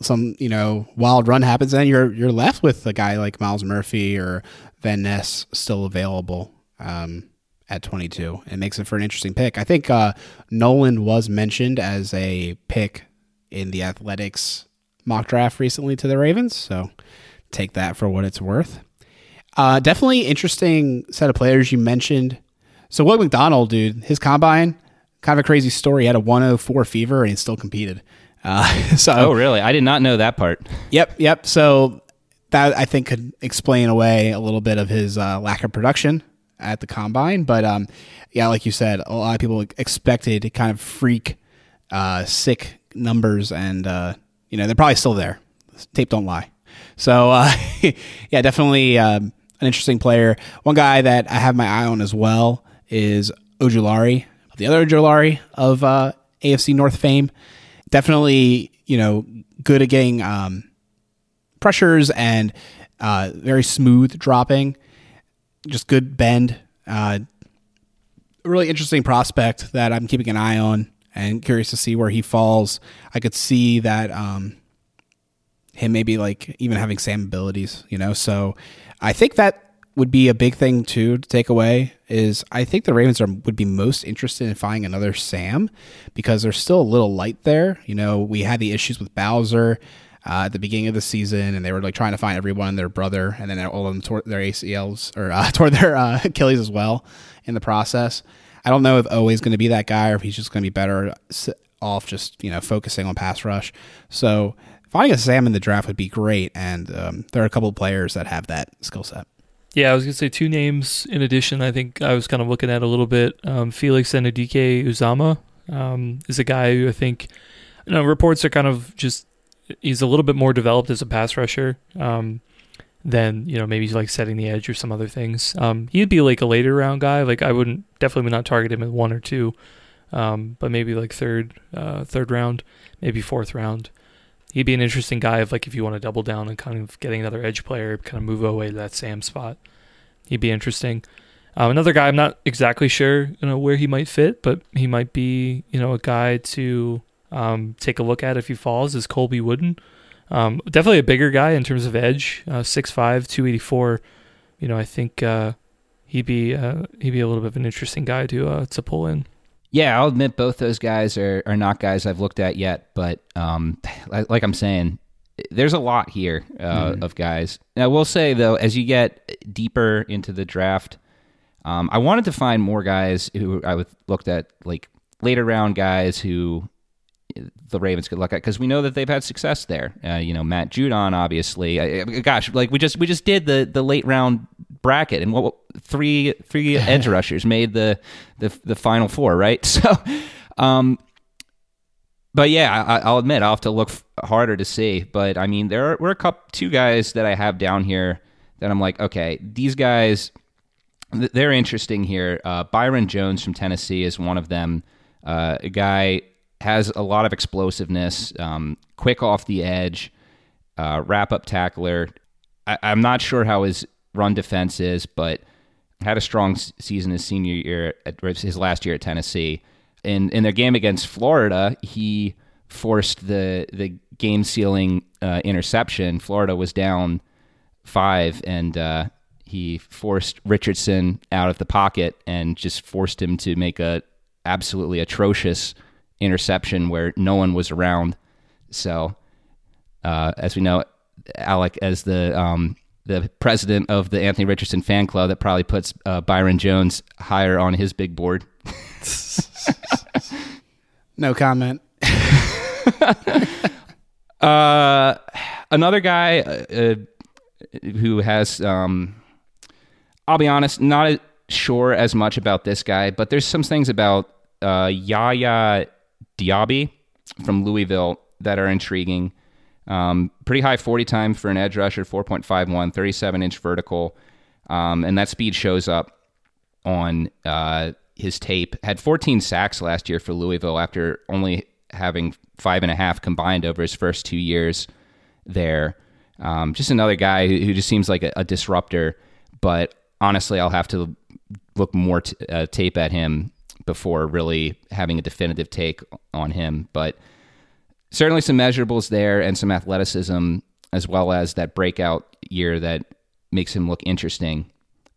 Some, you know, wild run happens, and you're you're left with a guy like Myles Murphy or Van Ness still available um, at 22. It makes it for an interesting pick. I think uh, Nolan was mentioned as a pick in the Athletics mock draft recently to the Ravens, so take that for what it's worth. Uh, definitely interesting set of players you mentioned so Will McDonald, dude, his combine, kind of a crazy story. He had a 104 fever and he still competed. Uh, [laughs] so oh really? I did not know that part. Yep, yep. So that I think could explain away a little bit of his uh, lack of production at the combine. But um, yeah, like you said, a lot of people expected kind of freak, uh, sick numbers, and uh, you know they're probably still there. Tape don't lie. So uh, [laughs] yeah, definitely um, an interesting player. One guy that I have my eye on as well is Ojulari, the other Ojulari of uh, AFC North fame. Definitely, you know, good at getting um, pressures and uh, very smooth dropping. Just good bend. Uh, really interesting prospect that I'm keeping an eye on and curious to see where he falls. I could see that um, him maybe like even having Sam abilities, you know. So I think that would be a big thing too to take away is I think the Ravens are would be most interested in finding another Sam because there's still a little light there. You know, we had the issues with Bowser uh, at the beginning of the season, and they were like trying to find everyone their brother, and then all of them tore their ACLs or uh, [laughs] tore their uh, Achilles as well in the process. I don't know if Oweh's going to be that guy or if he's just going to be better off just you know focusing on pass rush. So finding a Sam in the draft would be great, and um, there are a couple players that have that skill set. Yeah, I was gonna say two names in addition. I think I was kind of looking at a little bit. Um, Felix Anudike Uzomah um, is a guy who I think, you know, reports are kind of just he's a little bit more developed as a pass rusher. Um, than you know maybe like setting the edge or some other things. Um, he'd be like a later round guy. Like I wouldn't definitely would not target him at one or two, um, but maybe like third, uh, third round, maybe fourth round. He'd be an interesting guy if like if you want to double down and kind of getting another edge player, kind of move away to that Sam spot. He'd be interesting. Um, another guy I'm not exactly sure you know where he might fit, but he might be you know a guy to um, take a look at if he falls is Colby Wooden. Um, definitely a bigger guy in terms of edge, uh, 6'5", 284. You know, I think uh, he'd be uh, he'd be a little bit of an interesting guy to uh, to pull in. Yeah, I'll admit both those guys are, are not guys I've looked at yet, but um, like I'm saying, there's a lot here uh, mm. of guys. Now, we'll say though, as you get deeper into the draft, um, I wanted to find more guys who I would looked at like later round guys who the Ravens could look at because we know that they've had success there. Uh, you know, Matt Judon, obviously. I, gosh, like we just we just did the the late round bracket, and what three three [laughs] edge rushers made the the the final four, right? [laughs] So, um, but yeah, I, will admit I'll have to look harder to see. But I mean, there are, were a couple two guys that I have down here that I'm like, okay, these guys. They're interesting here. Uh, Byron Jones from Tennessee is one of them. Uh, a guy has a lot of explosiveness, um, quick off the edge, uh, wrap up tackler. I, am not sure how his run defense is, but had a strong season his senior year, at, his last year at Tennessee. In in their game against Florida, he forced the the game sealing uh, interception. Florida was down five, and uh, he forced Richardson out of the pocket and just forced him to make a absolutely atrocious interception where no one was around. So, uh, as we know, Alec, as the um, the president of the Anthony Richardson fan club, that probably puts uh, Byron Jones higher on his big board. [laughs] no comment. [laughs] uh, another guy uh, who has, um, I'll be honest, not sure as much about this guy, but there's some things about uh, Yaya Diaby from Louisville that are intriguing. Um, pretty high 40 time for an edge rusher, 4.51, 37 inch vertical. Um, and that speed shows up on uh, his tape. Had 14 sacks last year for Louisville after only having five and a half combined over his first two years there. Um, just another guy who, who, just seems like a, a, disruptor. But honestly, I'll have to look more t- uh, tape at him before really having a definitive take on him. But certainly some measurables there and some athleticism, as well as that breakout year that makes him look interesting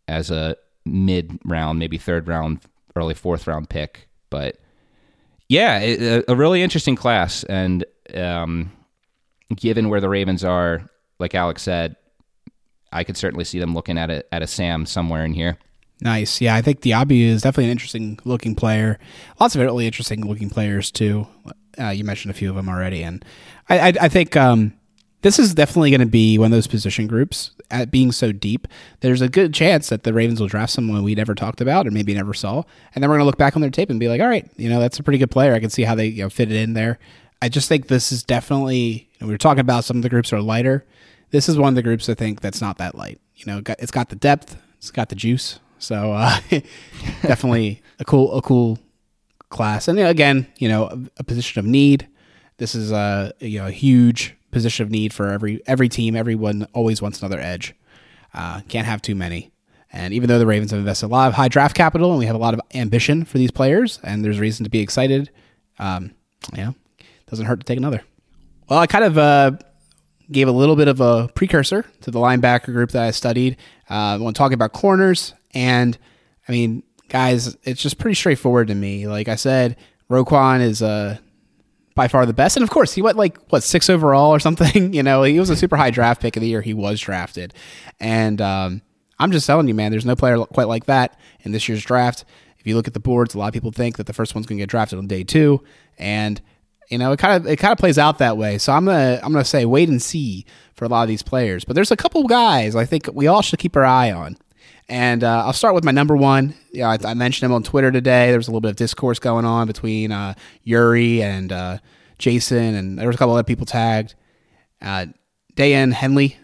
as a mid round, maybe third round, early fourth round pick. But yeah, a, really interesting class. And um, given where the Ravens are, like Alex said, I could certainly see them looking at a at a Sam somewhere in here. Nice. Yeah, I think Diaby is definitely an interesting looking player. Lots of really interesting looking players too. Uh, you mentioned a few of them already, and I, I, I think um, this is definitely going to be one of those position groups. At being so deep, there's a good chance that the Ravens will draft someone we never talked about or maybe never saw, and then we're going to look back on their tape and be like, all right, you know, that's a pretty good player. I can see how they you know, fit it in there. I just think this is definitely. We were talking about some of the groups are lighter. This is one of the groups I think that's not that light. You know, it's got the depth, it's got the juice so uh, [laughs] definitely a cool a cool class. And again, you know, a, position of need. This is a you know a huge position of need for every every team. Everyone always wants another edge. Uh, can't have too many. And even though the Ravens have invested a lot of high draft capital and we have a lot of ambition for these players, and there's reason to be excited, um, doesn't hurt to take another. Well, I kind of uh, gave a little bit of a precursor to the linebacker group that I studied. Uh, when talking about corners, and I mean, guys, it's just pretty straightforward to me. Like I said, Roquan is uh, by far the best. And of course, he went like, what, six overall or something? [laughs] you know, he was a super high draft pick of the year he was drafted. And um, I'm just telling you, man, there's no player quite like that in this year's draft. If you look at the boards, a lot of people think that the first one's going to get drafted on day two. And you know, it kind of it kind of plays out that way. So I'm gonna I'm gonna say wait and see for a lot of these players. But there's a couple guys I think we all should keep our eye on. And uh, I'll start with my number one. Yeah, I, I, mentioned him on Twitter today. There was a little bit of discourse going on between uh, Yuri and uh, Jason, and there was a couple other people tagged. Uh, Daiyan Henley,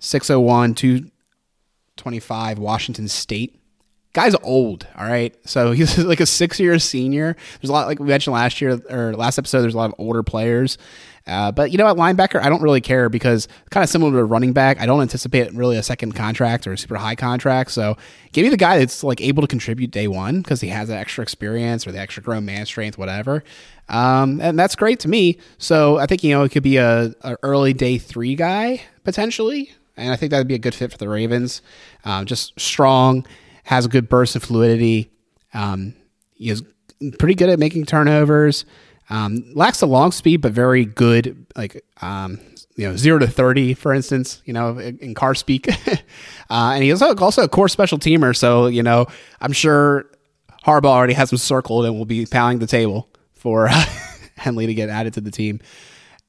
601, 225, Washington State. Guy's old, all right. So [laughs] he's like a six year senior. There's a lot, like we mentioned last year or last episode, there's a lot of older players. Uh, but you know, at linebacker, I don't really care because kind of similar to a running back, I don't anticipate really a second contract or a super high contract. So give me the guy that's like able to contribute day one because he has that extra experience or the extra grown man strength, whatever. Um, and that's great to me. So I think you know it could be a, a early day three guy potentially, and I think that would be a good fit for the Ravens. Um, just strong, has a good burst of fluidity. Um, he is pretty good at making turnovers. Um, lacks the long speed, but very good, like um, you know, zero to thirty, for instance. You know, in, in car speak, [laughs] uh, and he's also a core special teamer. So you know, I'm sure Harbaugh already has him circled and will be pounding the table for uh, [laughs] Henley to get added to the team.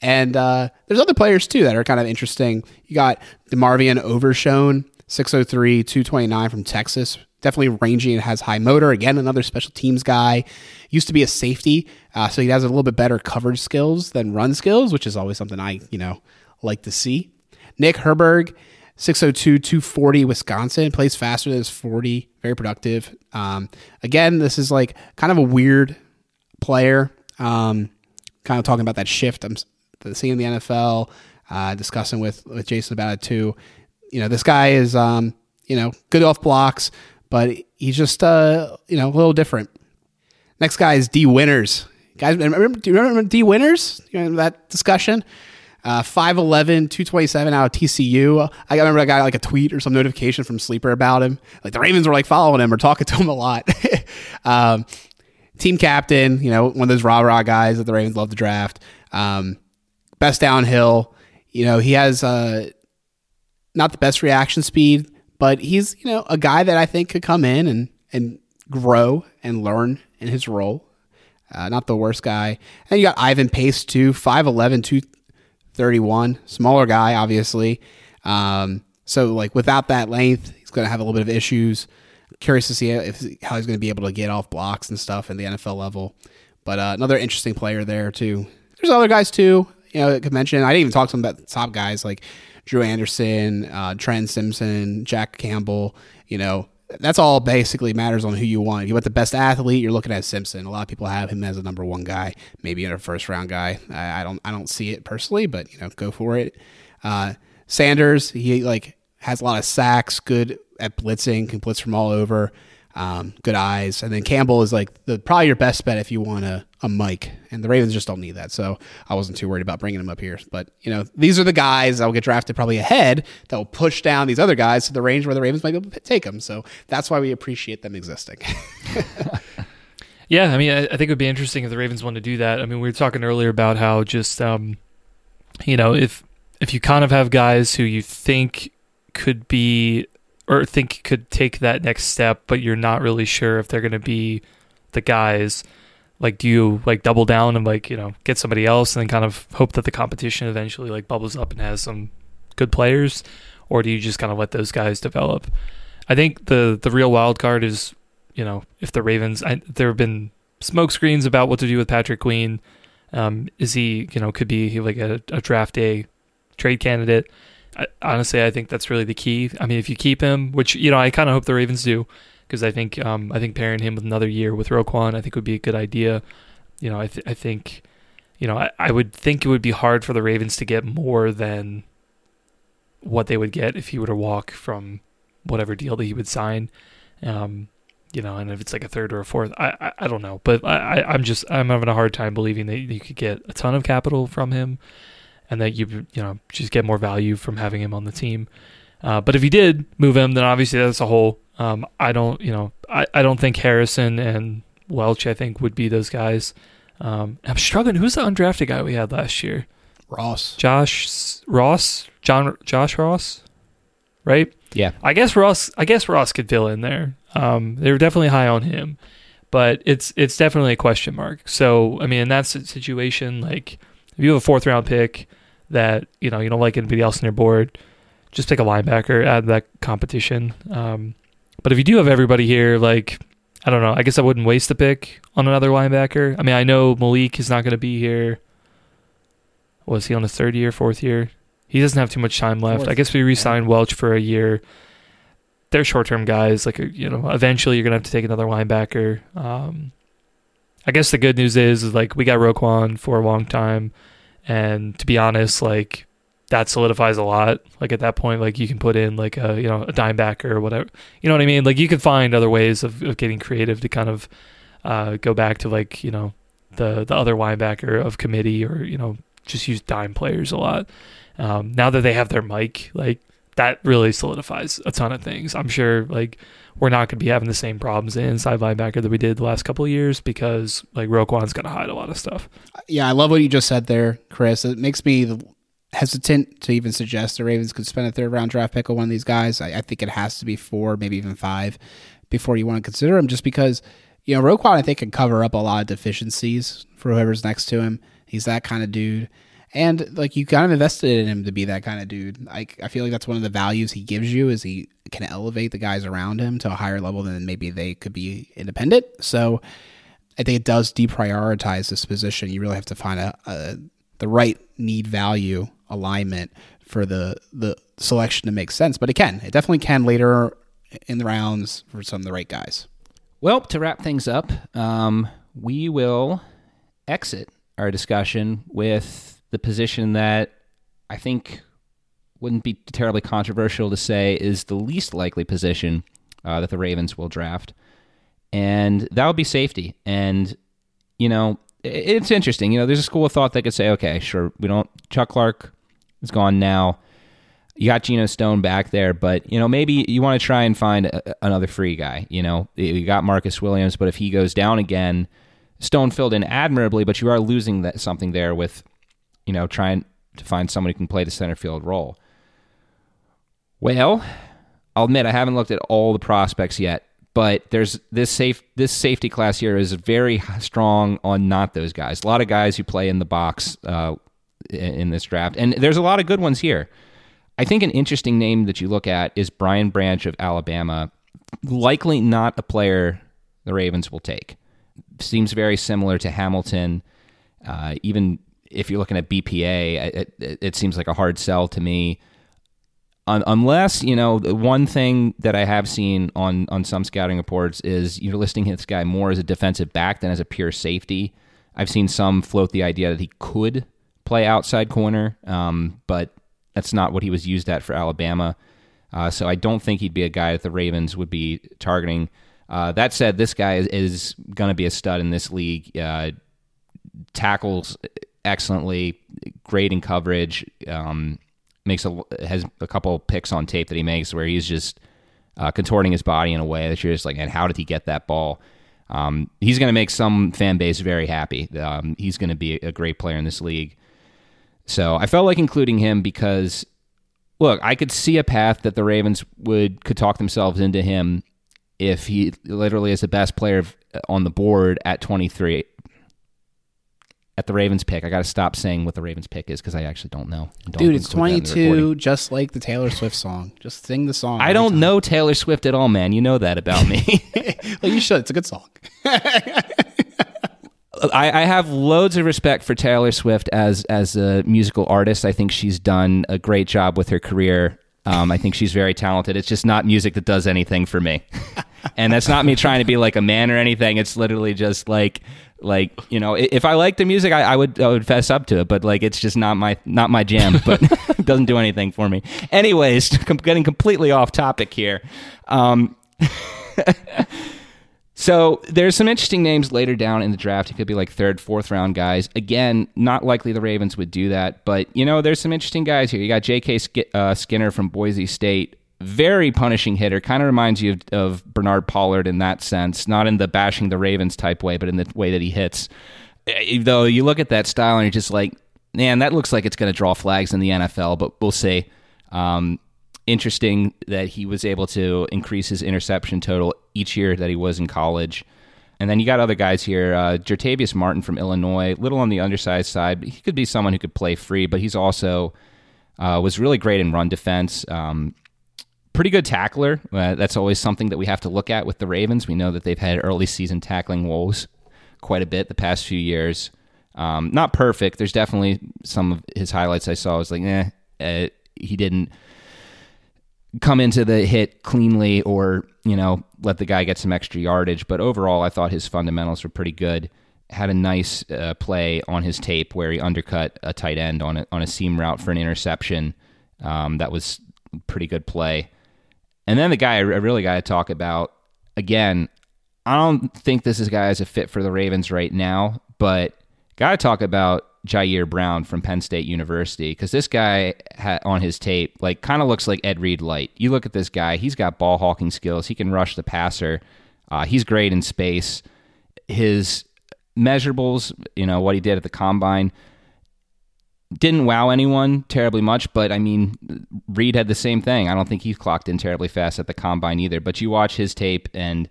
And uh, there's other players too that are kind of interesting. You got DeMarvion Overshown, 603, 229 from Texas. Definitely rangy and has high motor. Again, another special teams guy. Used to be a safety, uh, so he has a little bit better coverage skills than run skills, which is always something I, you know, like to see. Nick Herbig, 602, 240, Wisconsin, plays faster than his 40, very productive. Um, again, this is like kind of a weird player. Um, kind of talking about that shift I'm seeing in the NFL, uh, discussing with, with Jason about it too. You know, this guy is, um, you know, good off blocks, but he's just, uh, you know, a little different. Next guy is Dee Winters. Guys, remember, do you remember Dee Winters? You know, that discussion? Uh, 5'11, 227 out of TCU. I remember I got like a tweet or some notification from Sleeper about him. Like the Ravens were like following him or talking to him a lot. [laughs] um, team captain, you know, one of those rah rah guys that the Ravens love to draft. Um, best downhill. You know, he has uh, not the best reaction speed, but he's you know a guy that I think could come in and and grow and learn in his role. Uh, not the worst guy. And you got Ivan Pace too, 5'11", 231, smaller guy, obviously. Um, so like without that length, he's going to have a little bit of issues. Curious to see if how he's going to be able to get off blocks and stuff in the NFL level. But uh, another interesting player there too. There's other guys too. You know, I could mention. I didn't even talk to them about top guys like Drew Sanders, uh, Trent Simpson, Jack Campbell. You know, that's all basically matters on who you want. If you want the best athlete, you're looking at Simpson. A lot of people have him as a number one guy, maybe a first round guy. I, I, don't I don't see it personally, but you know, go for it. Uh, Sanders, he like has a lot of sacks, good at blitzing, can blitz from all over um, good eyes. And then Campbell is like the probably your best bet if you want a, a Mike. And the Ravens just don't need that. So I wasn't too worried about bringing him up here. But, you know, these are the guys that will get drafted probably ahead that will push down these other guys to the range where the Ravens might be able to take them. So that's why we appreciate them existing. [laughs] yeah, I mean, I, I, think it would be interesting if the Ravens want to do that. I mean, we were talking earlier about how just, um, you know, if if you kind of have guys who you think could be or think could take that next step, but you're not really sure if they're going to be the guys. Like, do you like double down and like you know get somebody else and then kind of hope that the competition eventually like bubbles up and has some good players, or do you just kind of let those guys develop? I think the the real wild card is you know if the Ravens. I, there have been smoke screens about what to do with Patrick Queen. Um, is he you know could be like a, a draft day trade candidate? I, honestly, I think that's really the key. I mean, if you keep him, which you know, I kind of hope the Ravens do, because I think um, I think pairing him with another year with Roquan, I think would be a good idea. You know, I th- I think, you know, I, I would think it would be hard for the Ravens to get more than what they would get if he were to walk from whatever deal that he would sign. Um, you know, and if it's like a third or a fourth, I I, I don't know, but I, I I'm just I'm having a hard time believing that you could get a ton of capital from him and that you you know just get more value from having him on the team. Uh, but if he did move him, then obviously that's a whole. Um, I don't you know I, I don't think Harrison and Welch I think would be those guys. Um, I'm struggling. Who's the undrafted guy we had last year? Ross. Josh Ross. John Josh Ross. Right. Yeah. I guess Ross. I guess Ross could fill in there. Um, they were definitely high on him, but it's it's definitely a question mark. So I mean, in that situation, like if you have a fourth round pick that you know you don't like anybody else on your board, just pick a linebacker, add that competition. Um, but if you do have everybody here, like I don't know, I guess I wouldn't waste the pick on another linebacker. I mean, I know Malik is not going to be here. Was he on his third year, fourth year? He doesn't have too much time left. Fourth, I guess we re-signed Welch for a year. They're short-term guys. Like you know, eventually you're gonna have to take another linebacker. Um, I guess the good news is, is like we got Roquan for a long time, and to be honest, like that solidifies a lot. Like at that point, like you can put in like a you know a dime backer or whatever. You know what I mean? Like you can find other ways of, of getting creative to kind of uh, go back to like you know the the other linebacker of committee or you know just use dime players a lot. Um, now that they have their mic, like that really solidifies a ton of things. I'm sure like we're not going to be having the same problems in inside linebacker that we did the last couple of years because like Roquan's going to hide a lot of stuff. Yeah, I love what you just said there, Chris. It makes me hesitant to even suggest the Ravens could spend a third round draft pick on one of these guys. I, I think it has to be four, maybe even five, before you want to consider him, just because you know Roquan I think can cover up a lot of deficiencies for whoever's next to him. He's that kind of dude. And like you kind of invested in him to be that kind of dude. Like I feel like that's one of the values he gives you is he can elevate the guys around him to a higher level than maybe they could be independent. So I think it does deprioritize this position. You really have to find a, a the right need value alignment for the the selection to make sense. But it can. It definitely can later in the rounds for some of the right guys. Well, to wrap things up, um, we will exit our discussion with the position that I think wouldn't be terribly controversial to say is the least likely position uh, that the Ravens will draft, and that would be safety. And you know, it's interesting. You know, there's a school of thought that could say, okay, sure, we don't. Chuck Clark is gone now. You got Geno Stone back there, but you know maybe you want to try and find a, another free guy. You know, you got Marcus Williams, but if he goes down again, Stone filled in admirably, but you are losing that something there with, you know, trying to find someone who can play the center field role. Well, I'll admit I haven't looked at all the prospects yet, but there's this safe this safety class here is very strong on not those guys. A lot of guys who play in the box uh, in this draft, and there's a lot of good ones here. I think an interesting name that you look at is Brian Branch of Alabama. Likely not a player the Ravens will take. Seems very similar to Hamilton. Uh, even if you're looking at BPA, it, it, it seems like a hard sell to me unless you know one thing that I have seen on on some scouting reports is you're listing this guy more as a defensive back than as a pure safety. I've seen some float the idea that he could play outside corner, um, but that's not what he was used at for Alabama. Uh, so I don't think he'd be a guy that the Ravens would be targeting. Uh, that said, this guy is, is going to be a stud in this league. Uh, tackles excellently, great in coverage. Um, makes a has a couple picks on tape that he makes where he's just uh, contorting his body in a way that you're just like, and how did he get that ball? Um, he's going to make some fan base very happy. Um, he's going to be a great player in this league. So I felt like including him because, look, I could see a path that the Ravens would could talk themselves into him if he literally is the best player uh, on the board at 23 at the Ravens pick. I got to stop saying what the Ravens pick is because I actually don't know. Don't Dude, it's 22, just like the Taylor Swift song. Just sing the song. I don't time. know Taylor Swift at all, man. You know that about me. [laughs] well, you should. It's a good song. [laughs] I, I, have loads of respect for Taylor Swift as as a musical artist. I think she's done a great job with her career. Um, I think she's very talented. It's just not music that does anything for me, [laughs] and that's not me trying to be like a man or anything. It's literally just like like you know if I like the music, I, I would I would fess up to it. But like it's just not my not my jam. But it [laughs] [laughs] doesn't do anything for me. Anyways, getting completely off topic here. Um, So there's some interesting names later down in the draft. It could be like third, fourth round guys. Again, not likely the Ravens would do that, but you know, there's some interesting guys here. You got J.K. uh, Skinner from Boise State, very punishing hitter. Kind of reminds you of, of, Bernard Pollard in that sense, not in the bashing the Ravens type way, but in the way that he hits. Eh, though you look at that style and you're just like, man, that looks like it's going to draw flags in the NFL, but we'll see. Um, interesting that he was able to increase his interception total each year that he was in college. And then you got other guys here. Uh, Jartavius Martin from Illinois, little on the undersized side. He could be someone who could play free, but he's also uh, was really great in run defense. Um, pretty good tackler. Uh, that's always something that we have to look at with the Ravens. We know that they've had early season tackling woes quite a bit the past few years. Um, not perfect. There's definitely some of his highlights I saw. I was like, eh, Uh, he didn't come into the hit cleanly or, you know, let the guy get some extra yardage. But overall, I thought his fundamentals were pretty good. Had a nice uh, play on his tape where he undercut a tight end on a, on a seam route for an interception. Um, that was pretty good play. And then the guy I really got to talk about again. I don't think this is guy is a fit for the Ravens right now, but got to talk about Ji'Ayir Brown from Penn State University because this guy ha- on his tape like kind of looks like Ed Reed light. You look at this guy; he's got ball hawking skills. He can rush the passer. Uh, he's great in space. His measurables, you know what he did at the combine, didn't wow anyone terribly much. But I mean, Reed had the same thing. I don't think he clocked in terribly fast at the combine either. But you watch his tape, and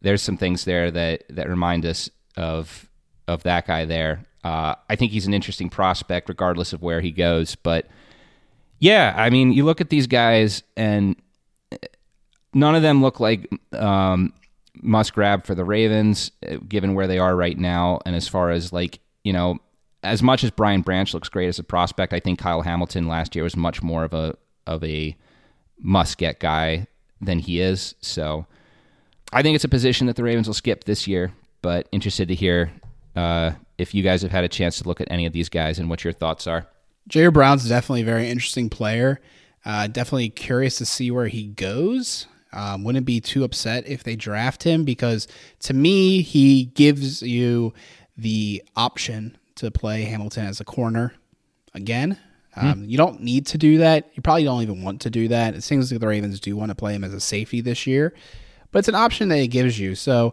there's some things there that that remind us of of that guy there. Uh, I think he's an interesting prospect, regardless of where he goes. But yeah, I mean, you look at these guys, and none of them look like um, must grab for the Ravens, uh, given where they are right now. And as far as like you know, as much as Brian Branch looks great as a prospect, I think Kyle Hamilton last year was much more of a of a must get guy than he is. So I think it's a position that the Ravens will skip this year. But interested to hear uh, if you guys have had a chance to look at any of these guys and what your thoughts are. Ji'Ayir Brown's definitely a very interesting player. Uh, definitely curious to see where he goes. Um, wouldn't be too upset if they draft him because to me, he gives you the option to play Hamilton as a corner again. Um, You don't need to do that. You probably don't even want to do that. It seems like the Ravens do want to play him as a safety this year, but it's an option that it gives you. So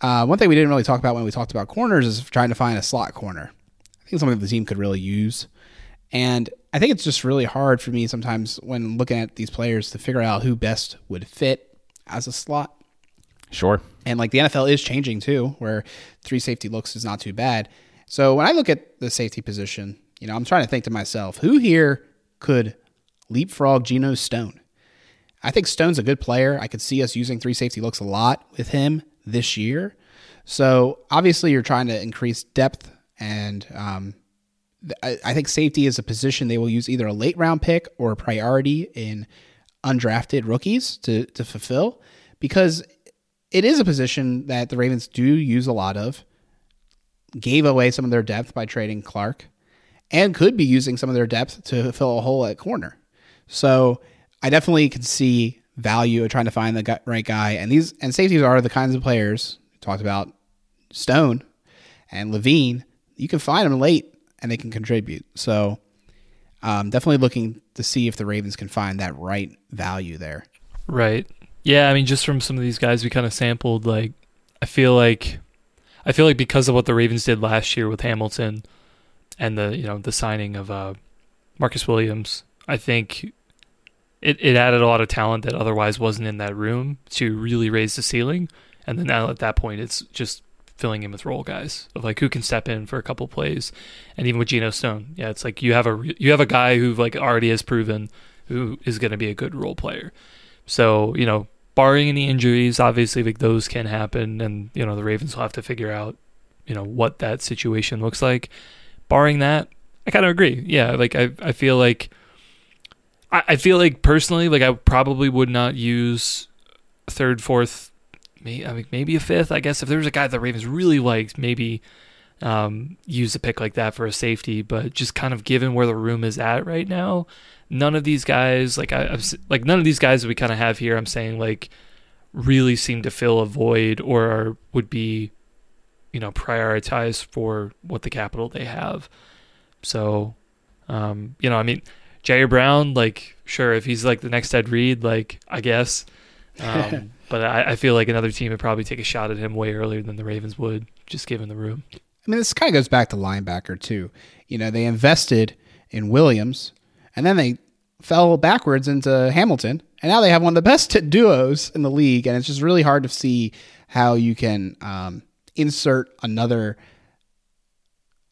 uh, one thing we didn't really talk about when we talked about corners is trying to find a slot corner. I think something the team could really use. And I think it's just really hard for me sometimes when looking at these players to figure out who best would fit as a slot. Sure. And like the NFL is changing too, where three safety looks is not too bad. So when I look at the safety position, you know, I'm trying to think to myself, who here could leapfrog Geno Stone? I think Stone's a good player. I could see us using three safety looks a lot with him this year. So obviously, you're trying to increase depth, and um, I, I think safety is a position they will use either a late round pick or a priority in undrafted rookies to to fulfill because it is a position that the Ravens do use a lot of. Gave away some of their depth by trading Clark, and could be using some of their depth to fill a hole at corner. So I definitely can see value of trying to find the right guy. And these and safeties are the kinds of players talked about Stone and Levine. You can find them late and they can contribute. So um, definitely looking to see if the Ravens can find that right value there. Right. Yeah. I mean, just from some of these guys we kind of sampled, like I feel like I feel like because of what the Ravens did last year with Hamilton and the you know the signing of uh, Marcus Williams, I think it, it added a lot of talent that otherwise wasn't in that room to really raise the ceiling. And then now at that point, it's just filling in with role guys of like who can step in for a couple plays, and even with Geno Stone, yeah, it's like you have a you have a guy who like already has proven who is going to be a good role player. So you know, barring any injuries, obviously like those can happen, and you know the Ravens will have to figure out you know what that situation looks like. Barring that, I kind of agree. Yeah, like I I feel like I, feel like personally, like I probably would not use third, fourth, maybe, I mean, maybe a fifth. I guess if there was a guy the Ravens really liked, maybe um, use a pick like that for a safety. But just kind of given where the room is at right now, none of these guys, like I, I've, like none of these guys that we kind of have here, I'm saying like really seem to fill a void or are, would be, you know, prioritized for what the capital they have. So, um, you know, I mean, Ji'Ayir Brown, like sure, if he's like the next Ed Reed, like I guess. Um, [laughs] but I, I, feel like another team would probably take a shot at him way earlier than the Ravens would, just given the room. I mean, this kind of goes back to linebacker too. You know, they invested in Williams, and then they fell backwards into Hamilton, and now they have one of the [laughs] best duos in the league. And it's just really hard to see how you can um, insert another,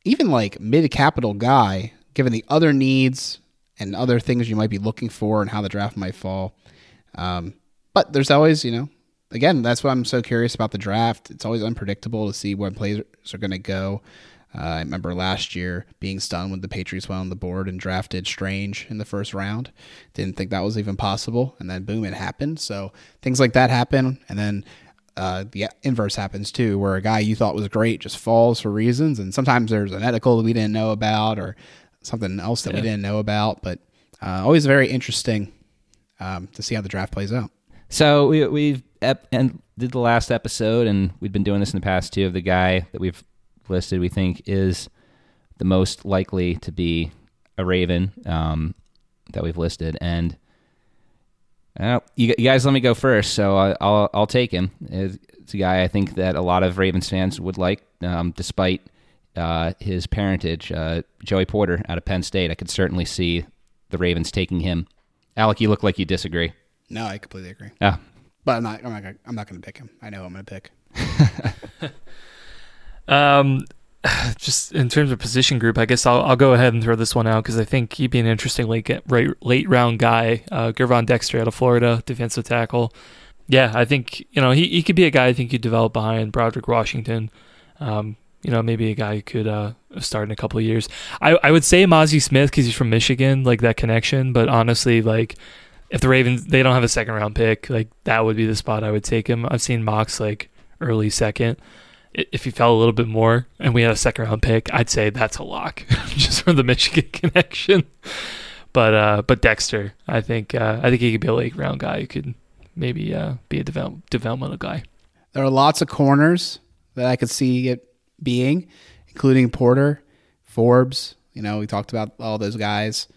even like mid capital guy, given the other needs and other things you might be looking for and how the draft might fall. Um, but there's always, you know, again, that's why I'm so curious about the draft. It's always unpredictable to see where players are going to go. Uh, I remember last year being stunned when the Patriots went on the board and drafted Strange in the first round. Didn't think that was even possible, and then boom, it happened. So things like that happen, and then uh, the inverse happens too, where a guy you thought was great just falls for reasons, and sometimes there's an ethical that we didn't know about or something else that yeah. we didn't know about. But uh, always very interesting um, to see how the draft plays out. So we, we've ep- and did the last episode, and we've been doing this in the past too. Of the guy that we've listed, we think is the most likely to be a Raven um, that we've listed. And uh, you, you, guys let me go first, so I, will I'll take him. It's a guy I think that a lot of Ravens fans would like, um, despite uh, his parentage. Uh, Joey Porter out of Penn State. I could certainly see the Ravens taking him. Alec, you look like you disagree. No, I completely agree. Yeah, but I'm not. I'm not. I'm not going to pick him. I know I'm going to pick. [laughs] Um, [sighs] just in terms of position group, I guess I'll, I'll go ahead and throw this one out because I think he'd be an interesting late right, late round guy. Uh, Gervon Dexter out of Florida, defensive tackle. Yeah, I think you know he, he could be a guy I think you develop behind Broderick Washington. Um, you know, maybe a guy who could uh, start in a couple of years. I, I would say Mazi Smith because he's from Michigan, like that connection. But honestly, like if the Ravens they don't have a second round pick, like that would be the spot I would take him. I've seen mocks like early second if he fell a little bit more and we had a second round pick, I'd say that's a lock [laughs] just for the Michigan [laughs] connection. But uh, but Dexter, I think uh, I think he could be a late round guy. He could maybe uh, be a develop, developmental guy. There are lots of corners that I could see it being, including Porter, Forbes. You know, we talked about all those guys,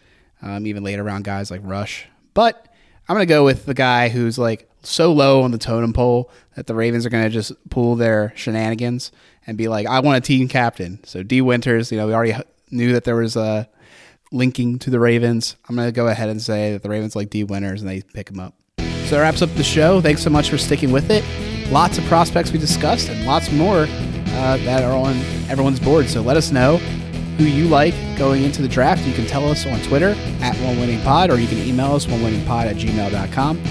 um, even later round guys like Rush. But I'm gonna go with the guy who's like so low on the totem pole that the Ravens are going to just pull their shenanigans and be like, I want a team captain. So Dee Winters, you know, we already knew that there was a linking to the Ravens. I'm going to go ahead and say that the Ravens like Dee Winters and they pick him up. So that wraps up the show. Thanks so much for sticking with it. Lots of prospects we discussed and lots more uh, that are on everyone's board. So let us know who you like going into the draft. You can tell us on Twitter at One Winning Pod, or you can email us onewinningpod at gmail.com.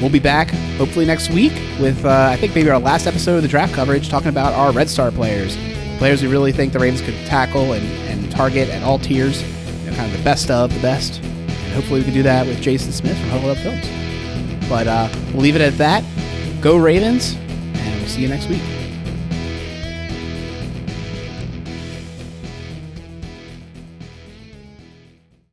We'll be back hopefully next week with, uh, I think, maybe our last episode of the draft coverage talking about our Red Star players. Players we really think the Ravens could tackle and, and target at all tiers, you know, kind of the best of the best. And hopefully we can do that with Jason Smith from Huddle Up Films. But uh, we'll leave it at that. Go Ravens, and we'll see you next week.